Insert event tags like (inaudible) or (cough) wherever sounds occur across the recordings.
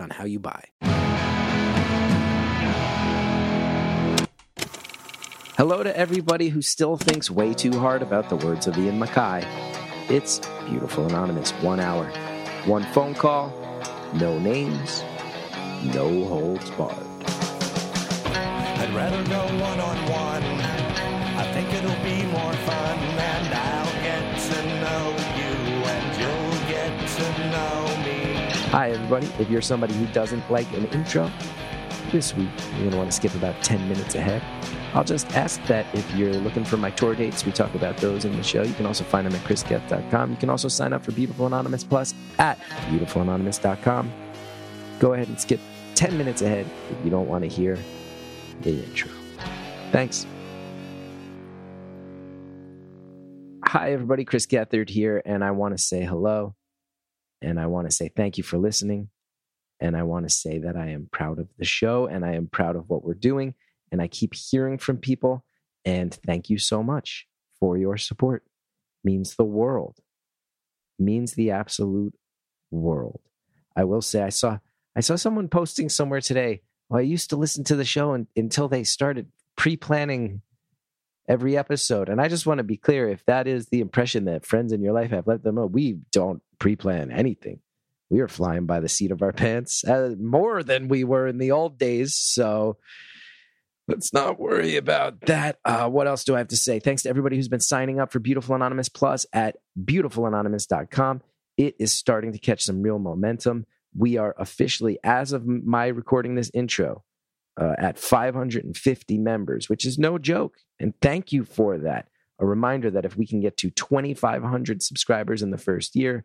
on how you buy. Hello to everybody who still thinks way too hard about the words of Ian MacKaye. It's Beautiful Anonymous, one hour, one phone call, no names, no holds barred. I'd rather go one on one. Hi, everybody. If you're somebody who doesn't like an intro, this week you're going to want to skip about 10 minutes ahead. I'll just ask that if you're looking for my tour dates, we talk about those in the show. You can also find them at chrisgeth.com. You can also sign up for Beautiful Anonymous Plus at beautifulanonymous.com. Go ahead and skip 10 minutes ahead if you don't want to hear the intro. Thanks. Hi, everybody. Chris Gethard here, and I want to say hello. And I want to say thank you for listening. And I want to say that I am proud of the show and I am proud of what we're doing. And I keep hearing from people. And thank you so much for your support. Means the world. Means the absolute world. I will say I saw I saw someone posting somewhere today. Well, I used to listen to the show and, until they started pre-planning every episode. And I just want to be clear if that is the impression that friends in your life have, let them know we don't pre-plan anything. We are flying by the seat of our (laughs) pants uh, more than we were in the old days. So Let's not worry about that. Uh, what else do I have to say? Thanks to everybody who's been signing up for Beautiful Anonymous Plus at beautifulanonymous.com. It is starting to catch some real momentum. We are officially, as of my recording this intro, uh, at 550 members, which is no joke. And thank you for that. A reminder that if we can get to 2,500 subscribers in the first year,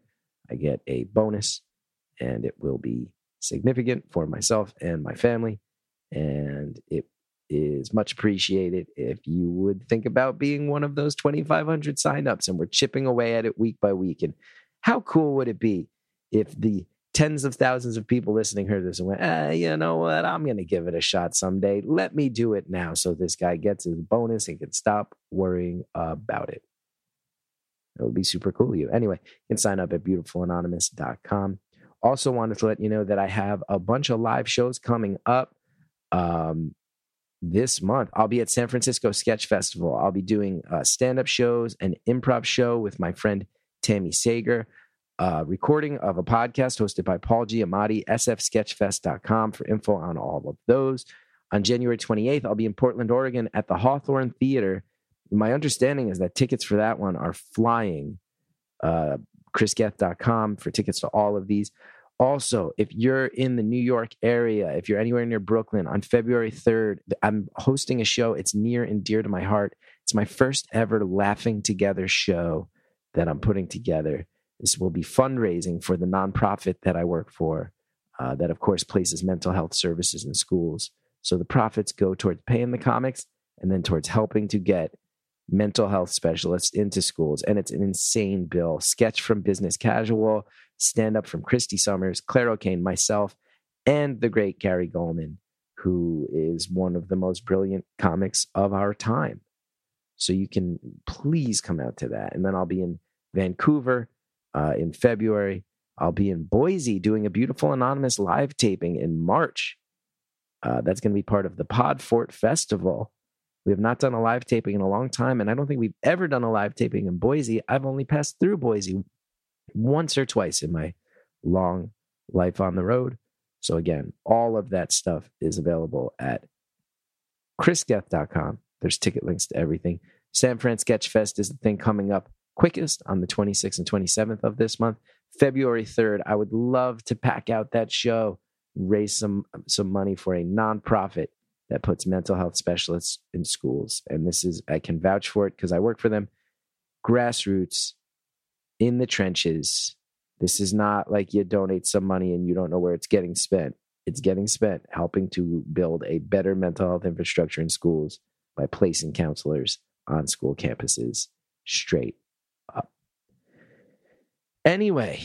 I get a bonus and it will be significant for myself and my family. And it is much appreciated if you would think about being one of those 2,500 signups. And we're chipping away at it week by week. And how cool would it be if the tens of thousands of people listening heard this and went, eh, you know what? I'm going to give it a shot someday. Let me do it now so this guy gets his bonus and can stop worrying about it. It would be super cool of you. Anyway, you can sign up at beautifulanonymous.com. Also, wanted to let you know that I have a bunch of live shows coming up. Um, this month. I'll be at San Francisco Sketch Festival. I'll be doing uh, stand up shows, an improv show with my friend Tami Sagher, uh, recording of a podcast hosted by Paul Giamatti, sfsketchfest.com for info on all of those. On January 28th, I'll be in Portland, Oregon at the Hawthorne Theater. My understanding is that tickets for that one are flying. Uh, chrisgeth.com for tickets to all of these. Also, if you're in the New York area, if you're anywhere near Brooklyn, on February 3rd, I'm hosting a show. It's near and dear to my heart. It's my first ever Laughing Together show that I'm putting together. This will be fundraising for the nonprofit that I work for, uh, that of course places mental health services in schools. So the profits go towards paying the comics and then towards helping to get mental health specialists into schools. And it's an insane bill. Sketch from Business Casual, stand up from Christy Summers, Claire O'Kane, myself, and the great Gary Gulman, who is one of the most brilliant comics of our time. So you can please come out to that. And then I'll be in Vancouver uh, in February. I'll be in Boise doing a beautiful anonymous live taping in March. Uh, that's going to be part of the Pod Fort Festival. We have not done a live taping in a long time, and I don't think we've ever done a live taping in Boise. I've only passed through Boise once or twice in my long life on the road. So, again, all of that stuff is available at chrisgeth.com. There's ticket links to everything. San Fran Sketch Fest is the thing coming up quickest on the 26th and 27th of this month. February 3rd, I would love to pack out that show, raise some some money for a nonprofit that puts mental health specialists in schools. And this is I can vouch for it because I work for them. Grassroots in the trenches, This is not like you donate some money and you don't know where it's getting spent. It's getting spent helping to build a better mental health infrastructure in schools by placing counselors on school campuses straight. Anyway,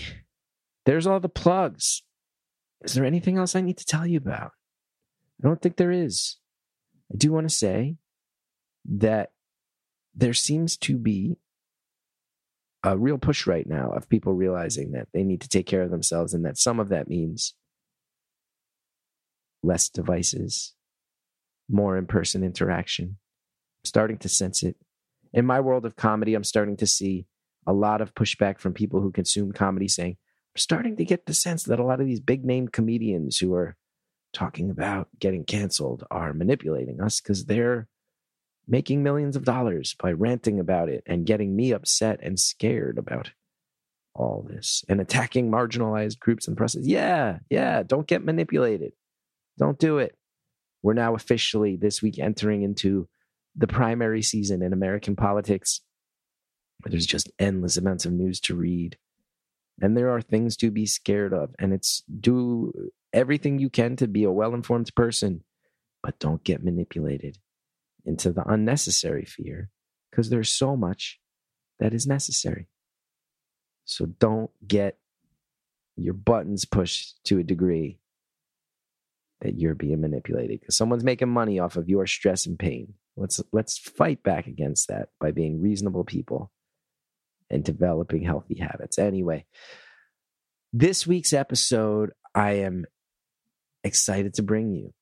there's all the plugs. Is there anything else I need to tell you about? I don't think there is. I do want to say that there seems to be a real push right now of people realizing that they need to take care of themselves and that some of that means less devices, more in person interaction. I'm starting to sense it. In my world of comedy, I'm starting to see a lot of pushback from people who consume comedy saying, I'm starting to get the sense that a lot of these big name comedians who are talking about getting canceled are manipulating us because they're making millions of dollars by ranting about it and getting me upset and scared about all this and attacking marginalized groups and process. Yeah, yeah, don't get manipulated. Don't do it. We're now officially this week entering into the primary season in American politics. There's just endless amounts of news to read. And there are things to be scared of. And it's do everything you can to be a well informed person, but don't get manipulated into the unnecessary fear because there's so much that is necessary. So don't get your buttons pushed to a degree that you're being manipulated because someone's making money off of your stress and pain. Let's let's fight back against that by being reasonable people and developing healthy habits. Anyway, this week's episode I am excited to bring you.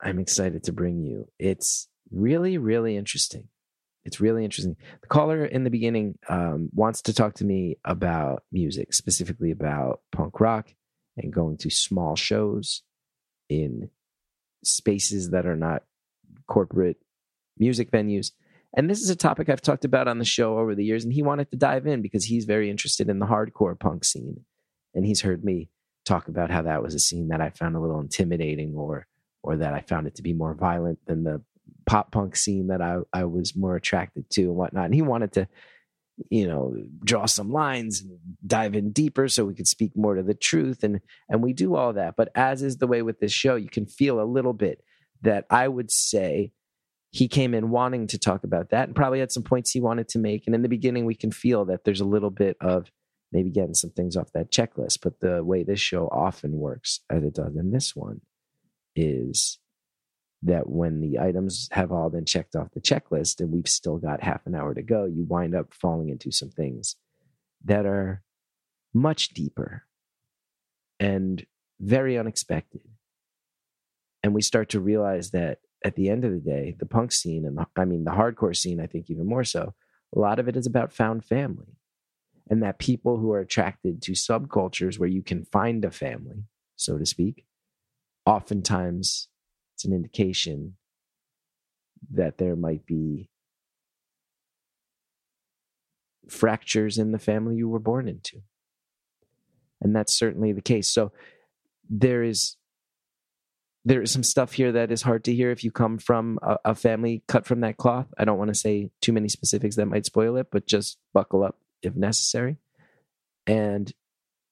I'm excited to bring you. It's really, really interesting. It's really interesting. The caller in the beginning um, wants to talk to me about music, specifically about punk rock and going to small shows in spaces that are not corporate music venues. And this is a topic I've talked about on the show over the years, and he wanted to dive in because he's very interested in the hardcore punk scene. And he's heard me talk about how that was a scene that I found a little intimidating or or that I found it to be more violent than the pop punk scene that I, I was more attracted to and whatnot. And he wanted to, you know, draw some lines and dive in deeper so we could speak more to the truth. And and we do all that. But as is the way with this show, you can feel a little bit that I would say he came in wanting to talk about that and probably had some points he wanted to make. And in the beginning, we can feel that there's a little bit of maybe getting some things off that checklist. But the way this show often works, as it does in this one, is that when the items have all been checked off the checklist and we've still got half an hour to go, you wind up falling into some things that are much deeper and very unexpected. And we start to realize that at the end of the day, the punk scene and the, I mean, the hardcore scene, I think even more so, a lot of it is about found family. And that people who are attracted to subcultures where you can find a family, so to speak, oftentimes it's an indication that there might be fractures in the family you were born into. And that's certainly the case. So there is there is some stuff here that is hard to hear if you come from a, a family cut from that cloth. I don't want to say too many specifics that might spoil it, but just buckle up if necessary. And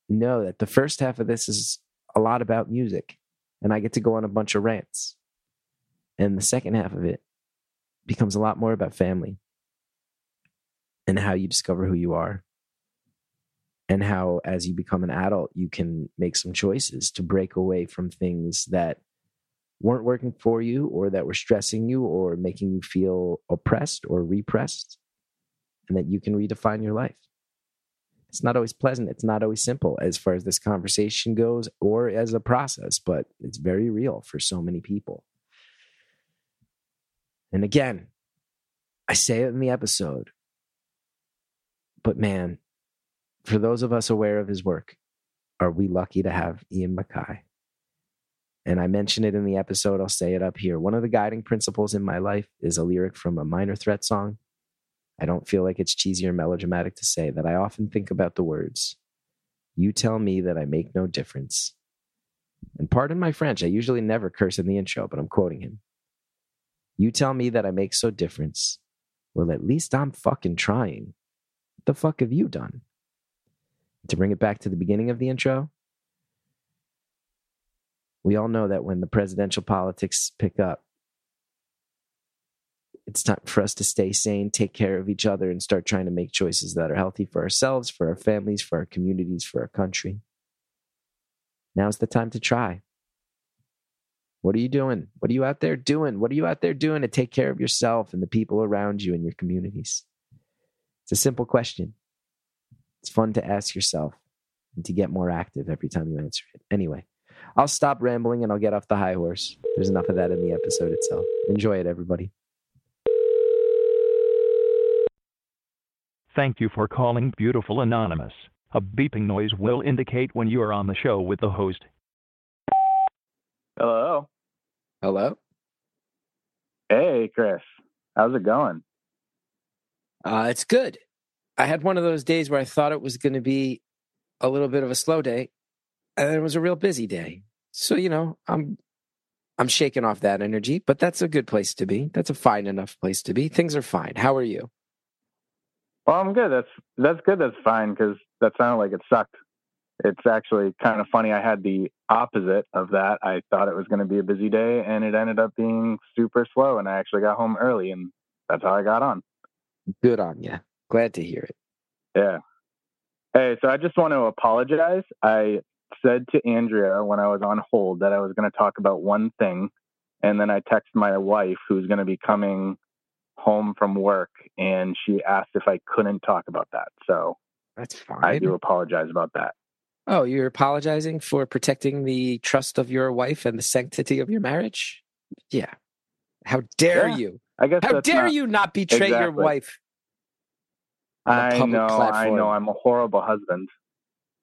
know that the first half of this is a lot about music and I get to go on a bunch of rants. And the second half of it becomes a lot more about family and how you discover who you are and how as you become an adult you can make some choices to break away from things that weren't working for you or that were stressing you or making you feel oppressed or repressed and that you can redefine your life it's not always pleasant. It's not always simple as far as this conversation goes or as a process, but it's very real for so many people. And again, I say it in the episode, but man, for those of us aware of his work, are we lucky to have Ian MacKaye? And I mentioned it in the episode, I'll say it up here. One of the guiding principles in my life is a lyric from a minor threat song I don't feel like it's cheesy or melodramatic to say that I often think about the words, You tell me that I make no difference. And pardon my French, I usually never curse in the intro, but I'm quoting him. You tell me that I make so difference. Well, at least I'm fucking trying. What the fuck have you done? To bring it back to the beginning of the intro, we all know that when the presidential politics pick up, it's time for us to stay sane, take care of each other, and start trying to make choices that are healthy for ourselves, for our families, for our communities, for our country. Now's the time to try. What are you doing? What are you out there doing? What are you out there doing to take care of yourself and the people around you and your communities? It's a simple question. It's fun to ask yourself and to get more active every time you answer it. Anyway, I'll stop rambling and I'll get off the high horse. There's enough of that in the episode itself. Enjoy it, everybody. Thank you for calling Beautiful Anonymous. A beeping noise will indicate when you are on the show with the host. Hello. Hello? Hey, Chris. How's it going? Uh, it's good. I had one of those days where I thought it was going to be a little bit of a slow day, and it was a real busy day. Mm-hmm. So you know, I'm I'm shaking off that energy, but that's a good place to be. That's a fine enough place to be. Things are fine. How are you? Well, I'm good. That's that's good. That's fine because that sounded like it sucked. It's actually kind of funny. I had the opposite of that. I thought it was going to be a busy day, and it ended up being super slow. And I actually got home early, and that's how I got on. Good on you. Glad to hear it. Yeah. Hey, so I just want to apologize. I said to Andrea when I was on hold that I was going to talk about one thing, and then I texted my wife, who's going to be coming home from work, and she asked if I couldn't talk about that. So That's fine. I do apologize about that. Oh, you're apologizing for protecting the trust of your wife and the sanctity of your marriage? Yeah. How dare Yeah, you? I guess How dare not- you not betray your wife? I a I public know, I know. I'm a horrible husband.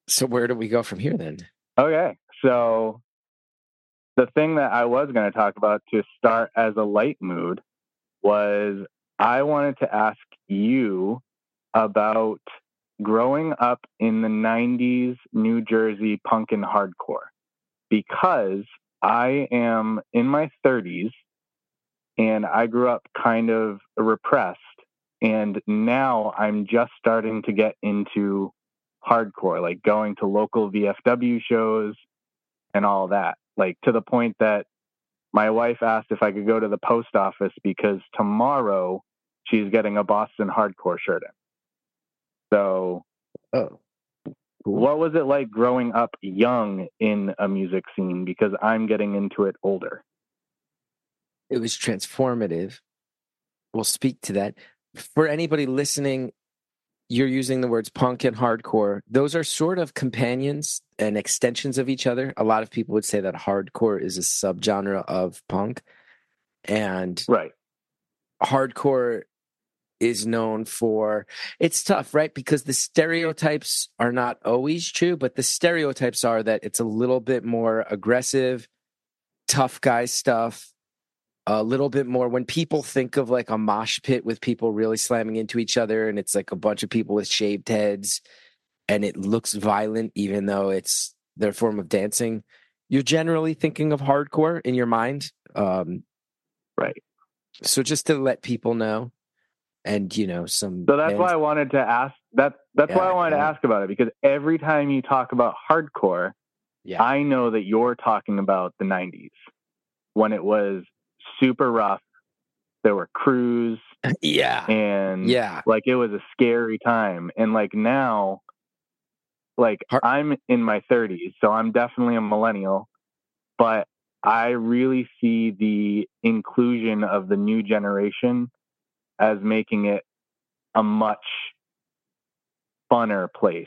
So where do we go from here then? Okay, so the thing that I was going to talk about to start as a light mood was I wanted to ask you about growing up in the 90s New Jersey punk and hardcore because I am in my 30s and I grew up kind of repressed and now I'm just starting to get into hardcore, like going to local VFW shows and all that. Like to the point that my wife asked if I could go to the post office because tomorrow she's getting a Boston hardcore shirt in. So, Oh. Cool. what was it like growing up young in a music scene? Because I'm getting into it older. It was transformative. We'll speak to that. For anybody listening, you're using the words punk and hardcore. Those are sort of companions and extensions of each other. A lot of people would say that hardcore is a subgenre of punk. And Right. hardcore is known for it's tough right because the stereotypes are not always true but the stereotypes are that it's a little bit more aggressive tough guy stuff a little bit more when people think of like a mosh pit with people really slamming into each other and it's like a bunch of people with shaved heads and it looks violent even though it's their form of dancing you're generally thinking of hardcore in your mind um Right. so just to let people know and you know some So that's bands- why I wanted to ask that that's why I wanted yeah. to ask about it because every time you talk about hardcore, yeah I know that you're talking about the 90s when it was super rough. There were crews (laughs) yeah and yeah like it was a scary time. And like now, like I'm in my 30s, so I'm definitely a millennial, but I really see the inclusion of the new generation as making it a much funner place.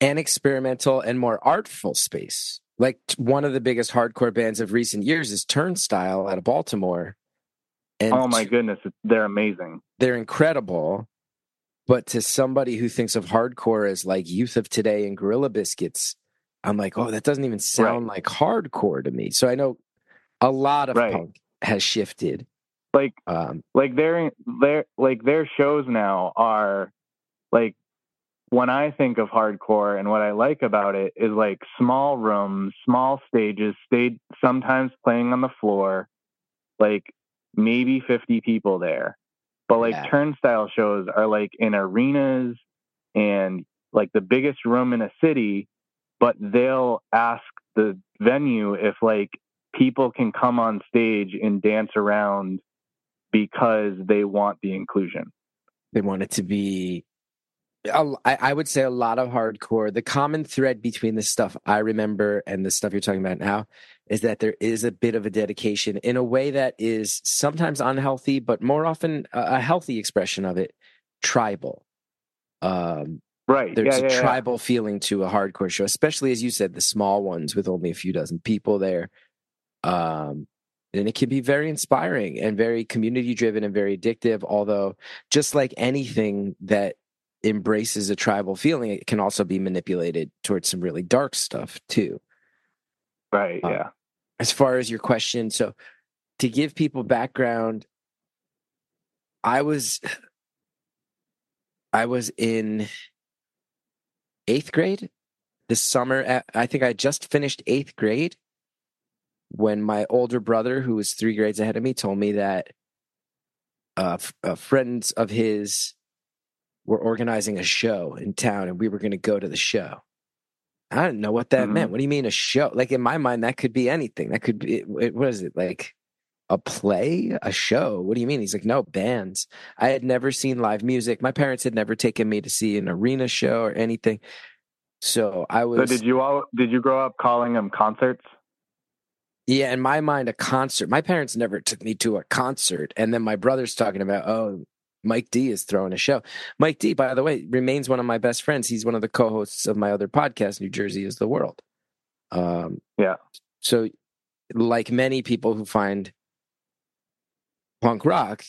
and experimental and more artful space like one of the biggest hardcore bands of recent years is turnstile out of baltimore and oh my goodness, they're amazing. they're incredible but to somebody who thinks of hardcore as like youth of today and gorilla biscuits i'm like oh that doesn't even sound like hardcore to me so i know a lot of Right. punk has shifted Like um like their their like their shows now are like when I think of hardcore and what I like about it is like small rooms, small stages, stayed sometimes playing on the floor, like maybe 50 people there. But like Yeah. turnstile shows are like in arenas and like the biggest room in a city, but they'll ask the venue if like people can come on stage and dance around because they want the inclusion. They want it to be I, I would say a lot of hardcore. The common thread between the stuff I remember and the stuff you're talking about now is that there is a bit of a dedication in a way that is sometimes unhealthy, but more often a, healthy expression of it, tribal. Um, Right. there's yeah, a yeah, yeah. tribal feeling to a hardcore show, especially as you said, the small ones with only a few dozen people there. Um, and it can be very inspiring and very community driven and very addictive. Although, just like anything that embraces a tribal feeling, it can also be manipulated towards some really dark stuff too. Right. Uh, Yeah. As far as your question, so to give people background, I was I was in eighth grade this summer. at- I think I just finished eighth grade when my older brother, who was three grades ahead of me, told me that uh, f- uh, friends of his were organizing a show in town, and we were going to go to the show. I didn't know what that Mhm. meant. What do you mean a show? Like in my mind, that could be anything. That could be it, what is it like? A play, a show. What do you mean? He's like, no, bands. I had never seen live music. My parents had never taken me to see an arena show or anything. So I So was, did you all did you grow up calling them concerts? yeah, in my mind, a concert. My parents never took me to a concert. And then my brother's talking about, oh, Mike D is throwing a show. Mike D, by the way, remains one of my best friends. He's one of the co hosts of my other podcast, New Jersey is the World. Um, Yeah. So, like many people who find punk rock,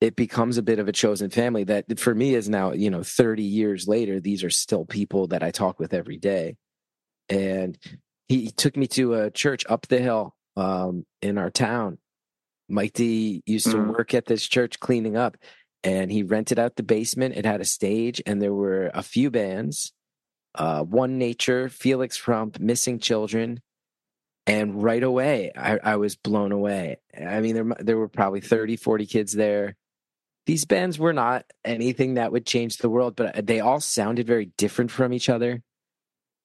it becomes a bit of a chosen family that for me is now, you know, 30 years later, these are still people that I talk with every day. And he took me to a church up the hill um, in our town. Mike D used to Mhm. work at this church cleaning up, and he rented out the basement. It had a stage, and there were a few bands uh, One Nature, Felix Frump, Missing Children. And right away, I, I was blown away. I mean, there, there were probably 30, 40 kids there. These bands were not anything that would change the world, but they all sounded very different from each other.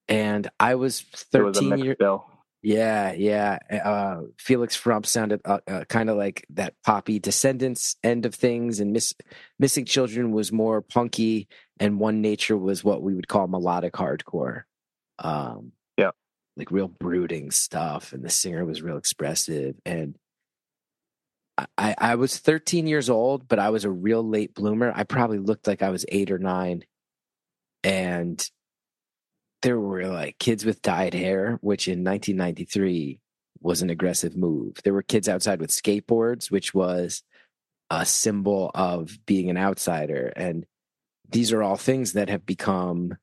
And I was It was a 13 years. bill. Yeah, yeah. Uh, Felix Frump sounded uh, uh, kind of like that poppy Descendants end of things, and Miss Missing Children was more punky, and One Nature was what we would call melodic hardcore. Um, Yeah. like real brooding stuff, and the singer was real expressive. And I, I, I was 13 years old, but I was a real late bloomer. I probably looked like I was eight or nine, and there were like kids with dyed hair, which in 1993 was an aggressive move. There were kids outside with skateboards, which was a symbol of being an outsider. And these are all things that have become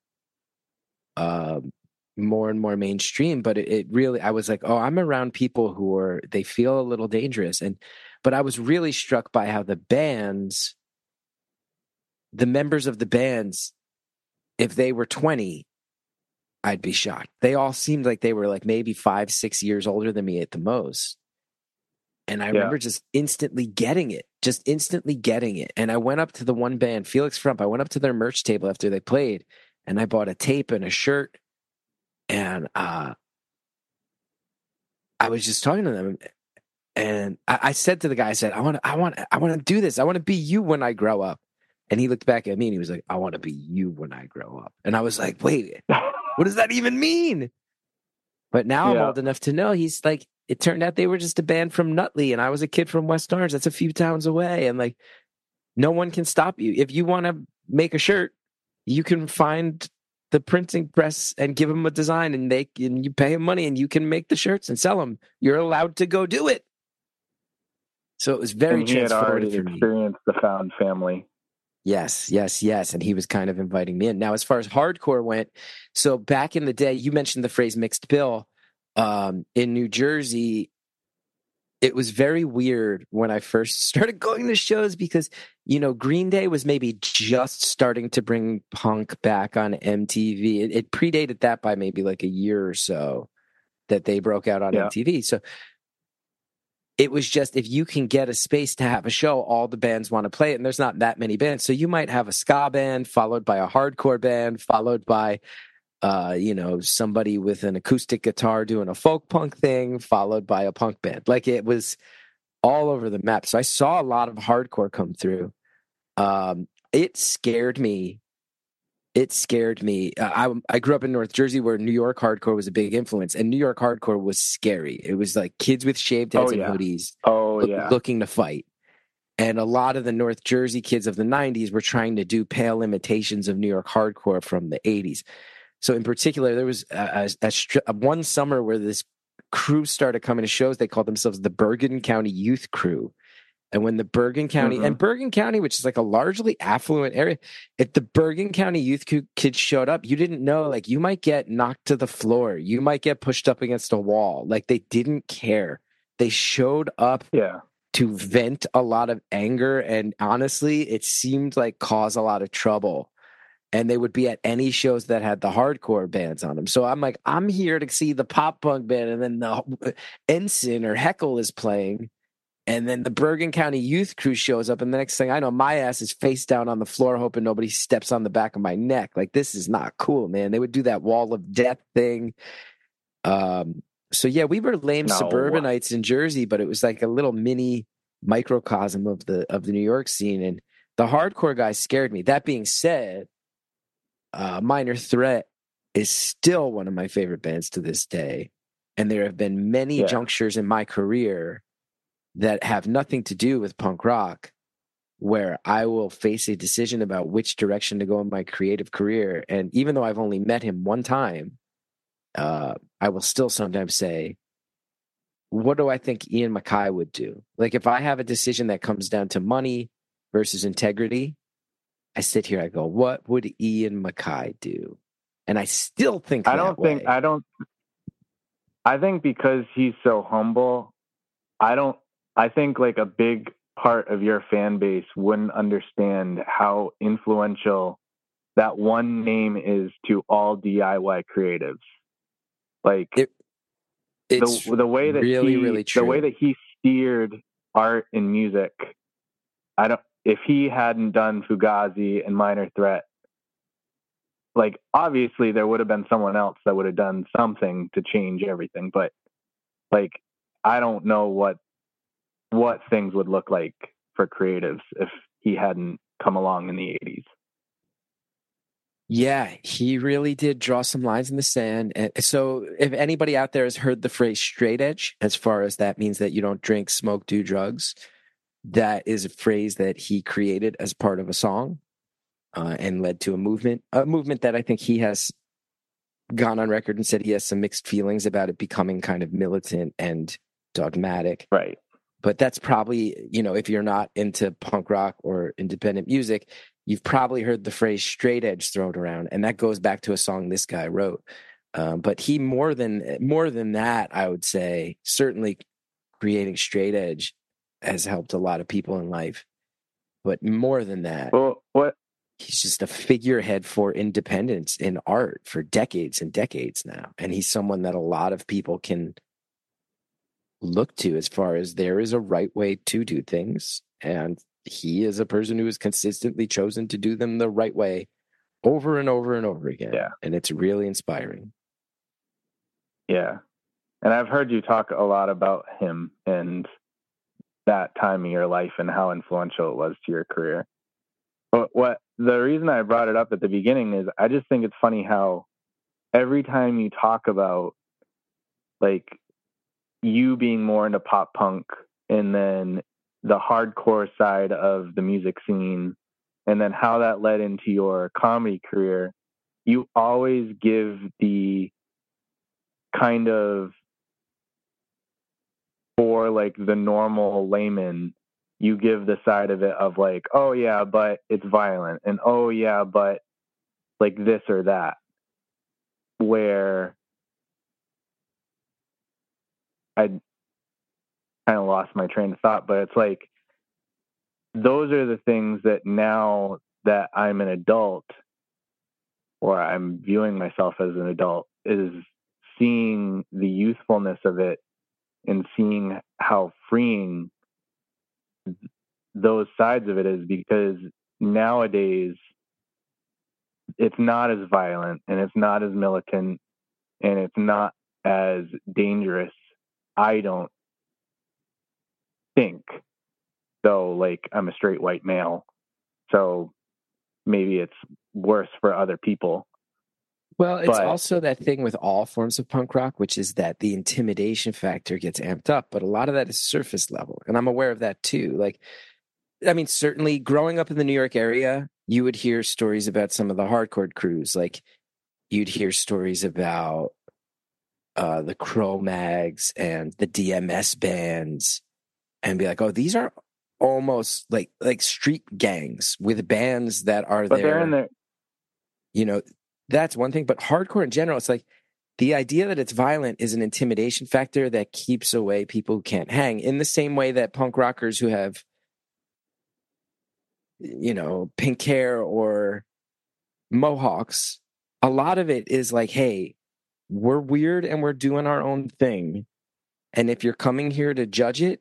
um, more and more mainstream. But it, it really, I was like, oh, I'm around people who are, they feel a little dangerous. And, but I was really struck by how the bands, the members of the bands, if they were 20, I'd be shocked. They all seemed like they were like maybe five, six years older than me at the most. And I Yeah. remember just instantly getting it, just instantly getting it. And I went up to the one band, Felix Frump. I went up to their merch table after they played and I bought a tape and a shirt. And uh, I was just talking to them. And I, I said to the guy, I said, I want to, I want, I want to do this. I want to be you when I grow up. And he looked back at me and he was like, I want to be you when I grow up. And I was like, wait, what does that even mean? But now I'm old enough to know he's like, it turned out they were just a band from Nutley and I was a kid from West Orange. That's a few towns away. And like, no one can stop you. If you want to make a shirt, you can find the printing press and give them a design and they and you pay them money and you can make the shirts and sell them. You're allowed to go do it. So it was very and he had transformative already for me. experienced the found family. Yes, yes, yes. And he was kind of inviting me in. Now, as far as hardcore went, so back in the day, you mentioned the phrase mixed bill. Um, in New Jersey, it was very weird when I first (laughs) started going to shows because, you know, Green Day was maybe just starting to bring punk back on MTV. It, it predated that by maybe like a year or so that they broke out on Yeah. MTV. So it was just if you can get a space to have a show, all the bands want to play it, and there's not that many bands. So you might have a ska band followed by a hardcore band, followed by uh, you know, somebody with an acoustic guitar doing a folk punk thing, followed by a punk band. Like it was all over the map. So I saw a lot of hardcore come through. Um, it scared me. It scared me. Uh, I I grew up in North Jersey where New York hardcore was a big influence, and New York hardcore was scary. It was like kids with shaved heads Oh, and hoodies Oh loo- yeah. looking to fight. And a lot of the North Jersey kids of the 90s were trying to do pale imitations of New York hardcore from the 80s. So, in particular, there was a, a, a one summer where this crew started coming to shows. They called themselves the Bergen County Youth Crew. And when the Bergen County Mhm. and Bergen County, which is like a largely affluent area, if the Bergen County youth kids showed up, you didn't know, like you might get knocked to the floor, you might get pushed up against a wall. Like they didn't care. They showed up yeah. to vent a lot of anger and honestly it seemed like cause a lot of trouble and they would be at any shows that had the hardcore bands on them so i'm like i'm here to see the pop punk band and then the ensign or heckle is playing and then the bergen county youth crew shows up and the next thing i know my ass is face down on the floor hoping nobody steps on the back of my neck like this is not cool man they would do that wall of death thing um so yeah we were lame No. suburbanites in jersey but it was like a little mini microcosm of the of the new york scene and the hardcore guys scared me that being said uh minor threat is still one of my favorite bands to this day and there have been many Yeah. junctures in my career that have nothing to do with punk rock where I will face a decision about which direction to go in my creative career. And even though I've only met him one time, uh, I will still sometimes say, what do I think Ian MacKaye would do? Like if I have a decision that comes down to money versus integrity, I sit here, I go, what would Ian MacKaye do? And I still think I don't think way. I don't I think because he's so humble, I don't I think like a big part of your fan base wouldn't understand how influential that one name is to all DIY creatives. Like It- it's the the way that really, he, really the way that he steered art and music, I don't. If he hadn't done Fugazi and Minor Threat, like obviously there would have been someone else that would have done something to change everything. But like I don't know what what things would look like for creatives if he hadn't come along in the '80s. Yeah, he really did draw some lines in the sand. And so, if anybody out there has heard the phrase straight edge, as far as that means that you don't drink, smoke, do drugs, that is a phrase that he created as part of a song uh, and led to a movement, a movement that I think he has gone on record and said he has some mixed feelings about it becoming kind of militant and dogmatic Right. But that's probably you know if you're not into punk rock or independent music you've probably heard the phrase straight edge thrown around and that goes back to a song this guy wrote. Um, but he more than more than that i would say certainly creating straight edge has helped a lot of people in life. But more than that Well, what he's just a figurehead for independence in art for decades and decades now and he's someone that a lot of people can look to as far as there is a right way to do things and he is a person who has consistently chosen to do them the right way over and over and over again Yeah. and it's really inspiring Yeah. And I've heard you talk a lot about him and that time in your life and how influential it was to your career. But what the reason I brought it up at the beginning is I just think it's funny how every time you talk about like you being more into pop punk and then the hardcore side of the music scene and then how that led into your comedy career, you always give the kind of for like the normal layman you give the side of it of like oh yeah but it's violent and oh yeah but like this or that where i kind of lost my train of thought but it's like those are the things that now that i'm an adult or i'm viewing myself as an adult is seeing the youthfulness of it and seeing how freeing those sides of it is because nowadays it's not as violent and it's not as militant and it's not as dangerous i don't think though like i'm a straight white male so maybe it's worse for other people Well, it's But- also that thing with all forms of punk rock, which is that the intimidation factor gets amped up, but a lot of that is surface level. And I'm aware of that too. Like, I mean, certainly growing up in the New York area, you would hear stories about some of the hardcore crews. Like, you'd hear stories about uh, the Cro-Mags and the DMS bands and be like, oh, these are almost like like street gangs with bands that are but there. they're in there. You know that's one thing but hardcore in general it's like the idea that it's violent is an intimidation factor that keeps away people who can't hang in the same way that punk rockers who have you know pink hair or mohawks a lot of it is like hey we're weird and we're doing our own thing and if you're coming here to judge it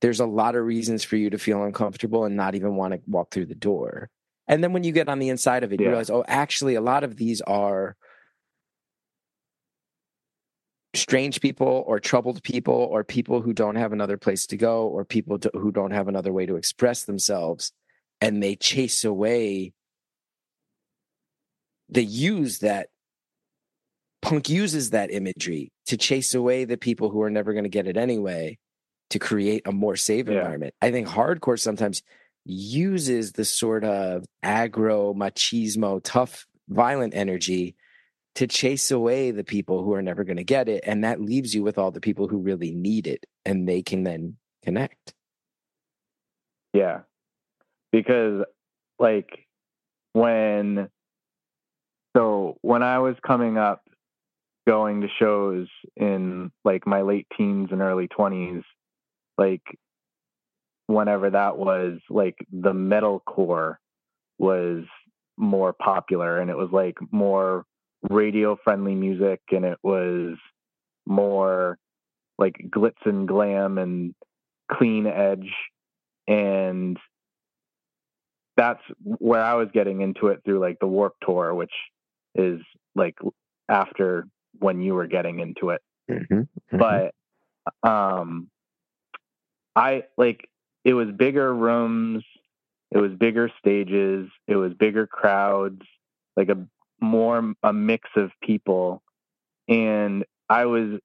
there's a lot of reasons for you to feel uncomfortable and not even want to walk through the door and then when you get on the inside of it, you realize, oh, actually, a lot of these are strange people or troubled people or people who don't have another place to go or people to, who don't have another way to express themselves. And they chase away, they use that. Punk uses that imagery to chase away the people who are never going to get it anyway to create a more safe Yeah. environment. I think hardcore sometimes uses the sort of aggro, machismo, tough, violent energy to chase away the people who are never going to get it. And that leaves you with all the people who really need it and they can then connect. Yeah. Because like when so when I was coming up going to shows in like my late teens and early 20s like whenever that was like the metalcore was more popular and it was like more radio friendly music and it was more like glitz and glam and clean edge. And that's where I was getting into it through like the Warped Tour, which is like after when you were getting into it. Mm-hmm. But um, I like it was bigger rooms, it was bigger stages, it was bigger crowds, like a more a mix of people, and I was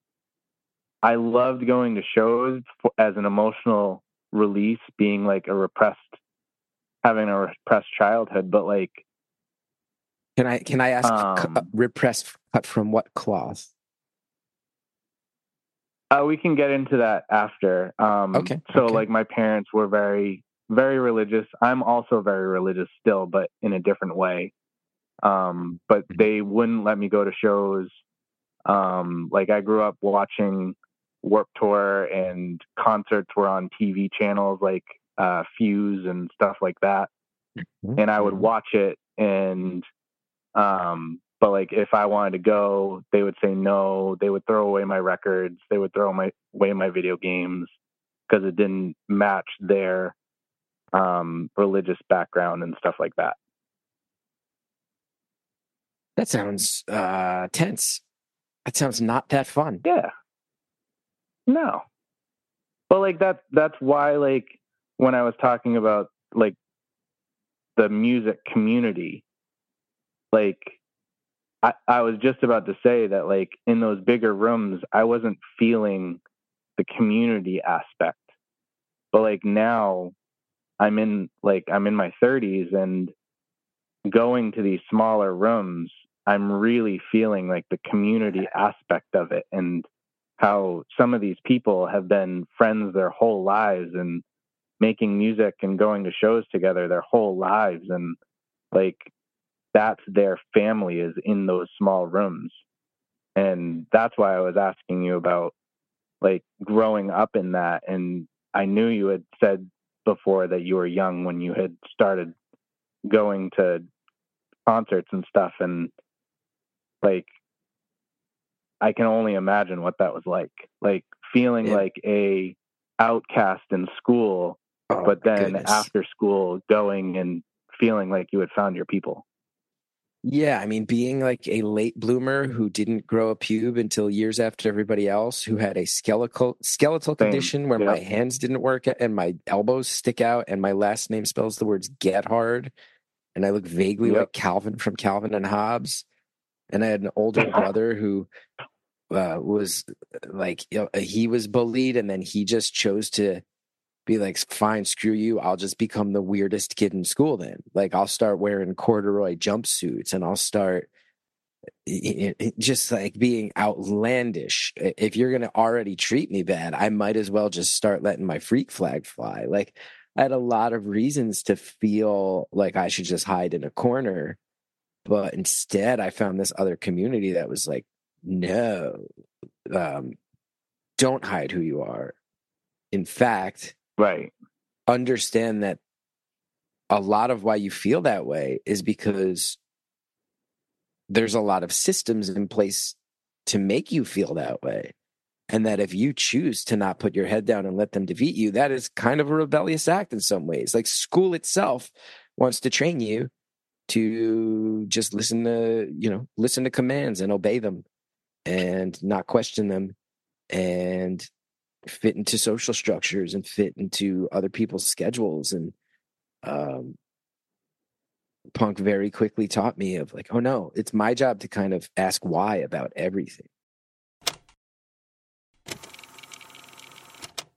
I loved going to shows for, as an emotional release, being like a repressed having a repressed childhood, but like can I can I ask Um, repressed cut from what cloth? uh, we can get into that after. Um, Okay, So okay. like my parents were very very religious. I'm also very religious still, but in a different way. Um, but Mhm. they wouldn't let me go to shows. Um, like I grew up watching Warped Tour and concerts were on TV channels like uh, Fuse and stuff like that. and I would Mhm. watch it and um but like if I wanted to go, they would say no, they would throw away my records, they would throw my away my video games because it didn't match their um religious background and stuff like that. That sounds uh, tense. That sounds not that fun. Yeah. No. But like that that's why like when I was talking about like the music community, like I, I was just about to say that like in those bigger rooms I wasn't feeling the community aspect. But like now I'm in like I'm in my thirties and going to these smaller rooms, I'm really feeling like the community aspect of it and how some of these people have been friends their whole lives and making music and going to shows together their whole lives and like that's their family is in those small rooms and that's why i was asking you about like growing up in that and i knew you had said before that you were young when you had started going to concerts and stuff and like I can only imagine what that was like. Like feeling Yeah. like a outcast in school, Oh, but then goodness. after school going and feeling like you had found your people. Yeah, I mean, being like a late bloomer who didn't grow a pube until years after everybody else, who had a skeletal skeletal Same, condition where yeah. my hands didn't work and my elbows stick out, and my last name spells the words "get hard," and I look vaguely Yep. like Calvin from Calvin and Hobbes, and I had an older (laughs) brother who uh, was like you know, he was bullied, and then he just chose to be like, fine, screw you. I'll just become the weirdest kid in school then. Like, I'll start wearing corduroy jumpsuits and I'll start just like being outlandish. If you're going to already treat me bad, I might as well just start letting my freak flag fly. Like, I had a lot of reasons to feel like I should just hide in a corner. But instead, I found this other community that was like, no, um, don't hide who you are. In fact, Right. understand that a lot of why you feel that way is because there's a lot of systems in place to make you feel that way. And that if you choose to not put your head down and let them defeat you, that is kind of a rebellious act in some ways. Like school itself wants to train you to just listen to, you know, listen to commands and obey them and not question them and fit into social structures and fit into other people's schedules and um punk very quickly taught me of like oh no it's my job to kind of ask why about everything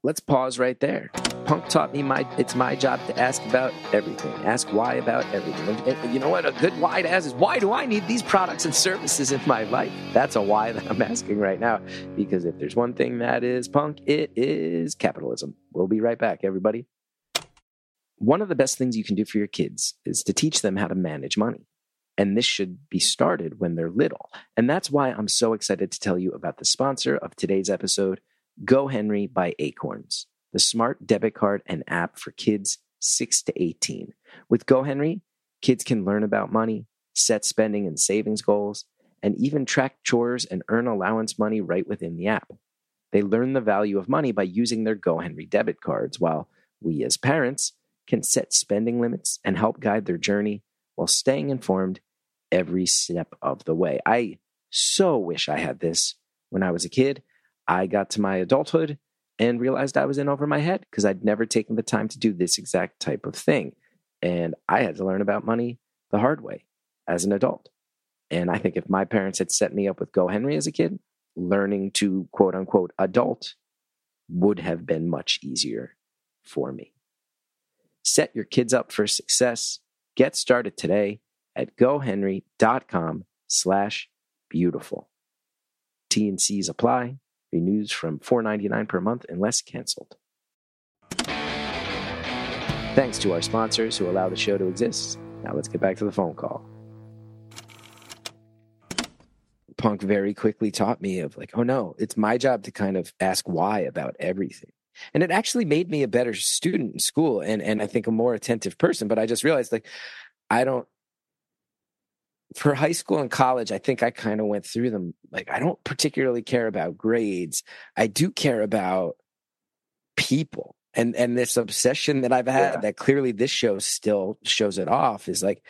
let's pause right there punk taught me my it's my job to ask about everything ask why about everything and, and you know what a good why to ask is why do i need these products and services in my life that's a why that i'm asking right now because if there's one thing that is punk, it is capitalism. We'll be right back, everybody. One of the best things you can do for your kids is to teach them how to manage money. And this should be started when they're little. And that's why I'm so excited to tell you about the sponsor of today's episode, Go Henry by Acorns, the smart debit card and app for kids 6 to 18. With Go Henry, kids can learn about money, set spending and savings goals, and even track chores and earn allowance money right within the app. They learn the value of money by using their Go Henry debit cards, while we as parents can set spending limits and help guide their journey while staying informed every step of the way. I so wish I had this when I was a kid. I got to my adulthood and realized I was in over my head because I'd never taken the time to do this exact type of thing. And I had to learn about money the hard way as an adult. And I think if my parents had set me up with Go Henry as a kid, learning to quote unquote adult would have been much easier for me. Set your kids up for success. Get started today at gohenry.com slash beautiful. T and C's apply. Renews from $4.99 per month unless canceled. Thanks to our sponsors who allow the show to exist. Now let's get back to the phone call. Punk very quickly taught me of like, oh no, it's my job to kind of ask why about everything. And it actually made me a better student in school and, and I think a more attentive person. But I just realized like I don't for high school and college, I think I kind of went through them. Like, I don't particularly care about grades. I do care about people. And and this obsession that I've had Yeah. that clearly this show still shows it off is like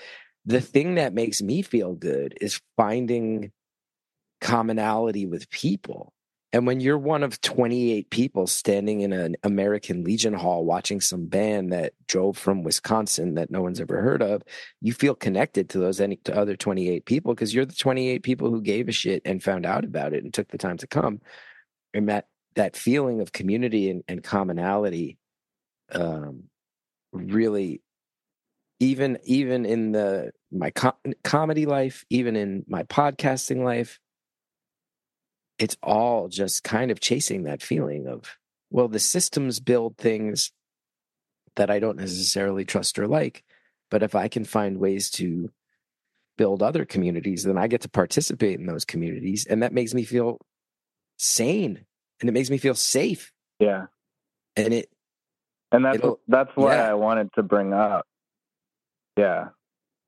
the thing that makes me feel good is finding commonality with people. And when you're one of 28 people standing in an American Legion Hall watching some band that drove from Wisconsin that no one's ever heard of, you feel connected to those any to other 28 people because you're the 28 people who gave a shit and found out about it and took the time to come. And that that feeling of community and, and commonality um really even even in the my com- comedy life, even in my podcasting life, it's all just kind of chasing that feeling of well the systems build things that i don't necessarily trust or like but if i can find ways to build other communities then i get to participate in those communities and that makes me feel sane and it makes me feel safe Yeah. and it And that's that's what yeah. I wanted to bring up. Yeah.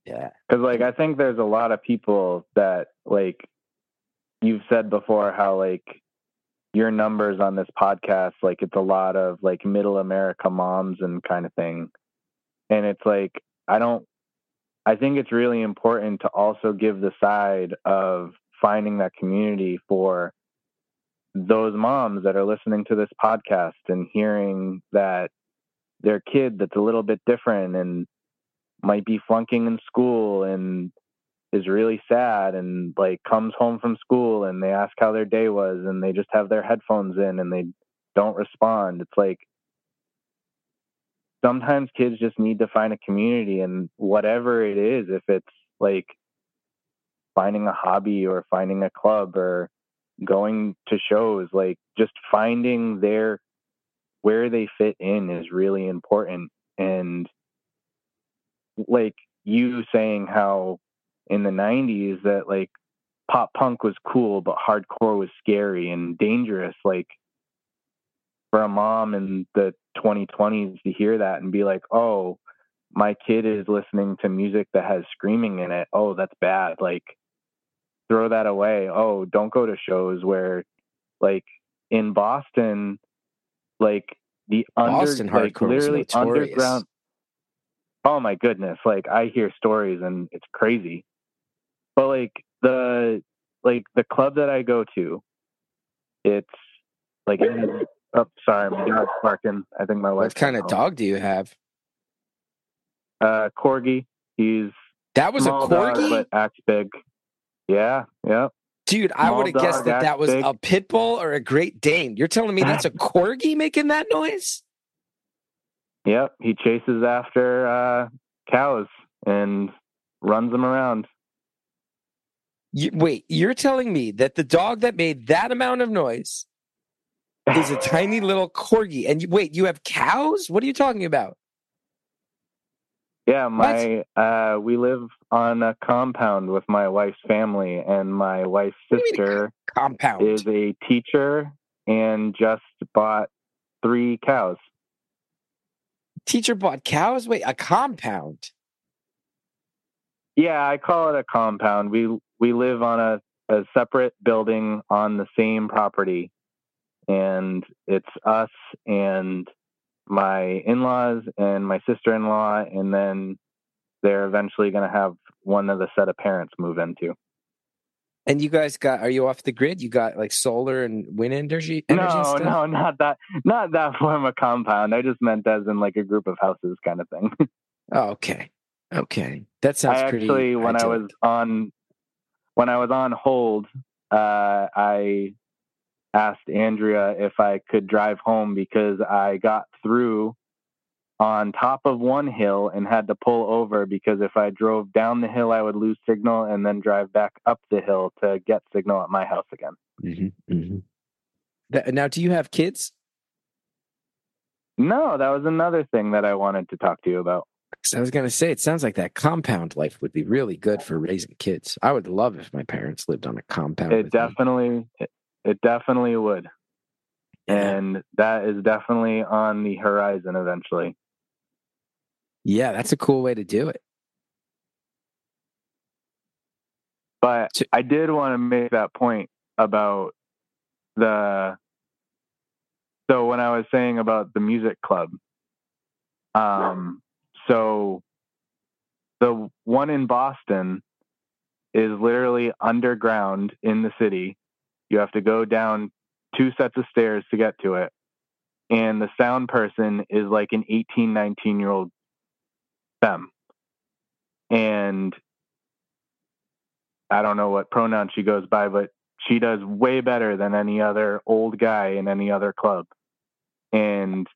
yeah Because like I think there's a lot of people that like you've said before how like your numbers on this podcast, like it's a lot of like middle America moms and kind of thing. And it's like, I don't, I think it's really important to also give the side of finding that community for those moms that are listening to this podcast and hearing that their kid that's a little bit different and might be flunking in school and is really sad and like comes home from school and they ask how their day was and they just have their headphones in and they don't respond. It's like sometimes kids just need to find a community and whatever it is, if it's like finding a hobby or finding a club or going to shows, like just finding their where they fit in is really important. And like you saying how in the 90s that like pop punk was cool, but hardcore was scary and dangerous. Like for a mom in the 2020s to hear that and be like, oh, my kid is listening to music that has screaming in it. Oh, that's bad. Like throw that away. Oh, don't go to shows where like in Boston, like the Boston under, like hardcore was literally underground. Oh my goodness! Like I hear stories and it's crazy. But like the like the club that I go to, it's like oh sorry, my dog's barking. I think my wife. What kind of dog do you have? Uh, corgi. He's That was a small dog, corgi, but acts big. Yeah, yeah. dude. I would have guessed that that was big. a pit bull or a Great Dane. You're telling me that's a (laughs) corgi making that noise? Yep, he chases after uh, cows and runs them around. You, wait, you're telling me that the dog that made that amount of noise is a tiny little corgi? And you, wait, you have cows? What are you talking about? Yeah, my uh, we live on a compound with my wife's family, and my wife's sister Compound. is a teacher and just bought three cows. Teacher bought cows. Wait, a compound. Yeah, I call it a compound. We we live on a, a separate building on the same property, and it's us and my in-laws and my sister-in-law, and then they're eventually going to have one of the set of parents move into. And you guys got? Are you off the grid? You got like solar and wind energy? energy No, stuff? no, not that, not that (laughs) form of compound. I just meant as in like a group of houses kind of thing. (laughs) Oh, okay, okay. That sounds I pretty. actually, when I was on, when I was on hold, uh, I asked Andrea if I could drive home because I got through on top of one hill and had to pull over because if I drove down the hill, I would lose signal and then drive back up the hill to get signal at my house again. Mhm, mhm. Th- Now, do you have kids? No, that was another thing that I wanted to talk to you about. 'Cause I was going to say, it sounds like that compound life would be really good for raising kids. I would love if my parents lived on a compound. It definitely, it, it definitely would. Yeah. And that is definitely on the horizon eventually. Yeah, that's a cool way to do it. But So- I did want to make that point about the. So when I was saying about the music club, um, so the one in Boston is literally underground in the city. You have to go down two sets of stairs to get to it. And the sound person is like an 18, 19 year old femme. And I don't know what pronoun she goes by, but she does way better than any other old guy in any other club. And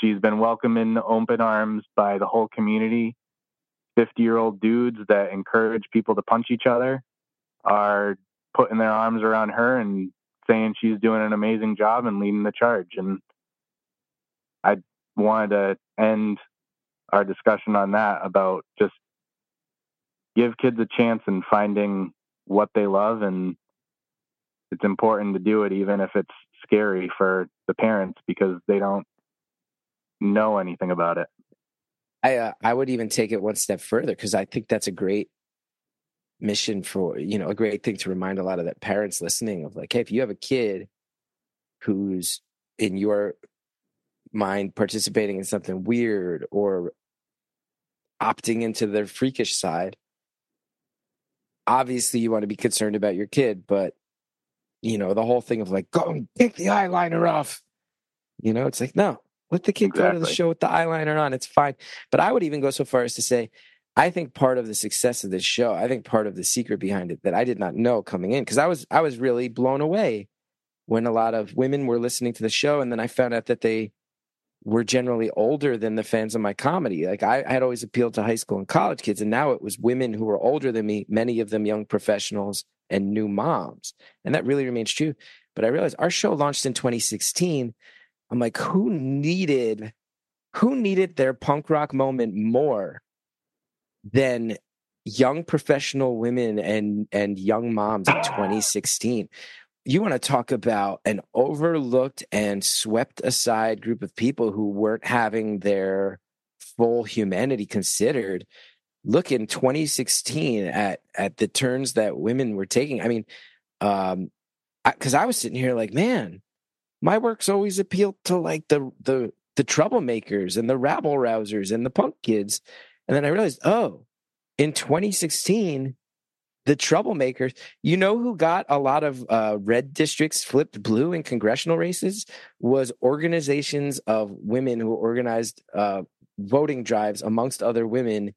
she's been welcomed in open arms by the whole community. 50 year old dudes that encourage people to punch each other are putting their arms around her and saying she's doing an amazing job and leading the charge. And I wanted to end our discussion on that about just give kids a chance in finding what they love and it's important to do it even if it's scary for the parents because they don't know anything about it. I uh, I would even take it one step further because I think that's a great mission for you know a great thing to remind a lot of that parents listening of like hey if you have a kid who's in your mind participating in something weird or opting into their freakish side obviously you want to be concerned about your kid but you know the whole thing of like go and take the eyeliner off you know it's like no let the kid go to the show with the eyeliner on it's fine. But i would even go so far as to say i think part of the success of this show i think part of the secret behind it that i did not know coming in because i was i was really blown away when a lot of women were listening to the show and then i found out that they were generally older than the fans of my comedy. Like i, I had always appealed to high school and college kids and now it was women who were older than me many of them young professionals and new moms. And that really remains true. But i realized our show launched in 2016 i'm like who needed who needed their punk rock moment more than young professional women and and young moms in 2016 you want to talk about an overlooked and swept aside group of people who weren't having their full humanity considered. Look in 2016 at at the turns that women were taking. I mean um because I, was sitting here like man my work's always appealed to like the the the troublemakers and the rabble rousers and the punk kids. And then i realized oh in 2016 the troublemakers you know who got a lot of uh, red districts flipped blue in congressional races? Was organizations of women who organized uh, voting drives amongst other women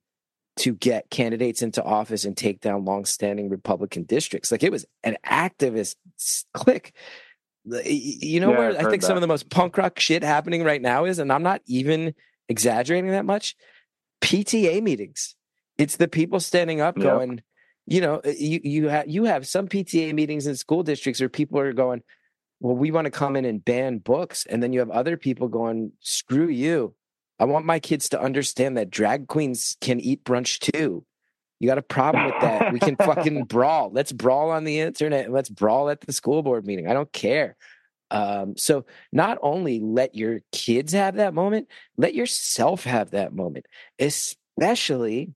to get candidates into office and take down longstanding republican districts. Like it was an activist clique you know Yeah, where i think some that. of the most punk rock shit happening right now is and i'm not even exaggerating that much pta meetings it's the people standing up Yep. going you know uh, you you have you have some PTA meetings in school districts where people are going, well, we want to come in and ban books, and then you have other people going, screw you. I want my kids to understand that drag queens can eat brunch too. You got a problem with that? We can fucking (laughs) brawl. Let's brawl on the internet and let's brawl at the school board meeting. I don't care. Um, so not only let your kids have that moment, let yourself have that moment, especially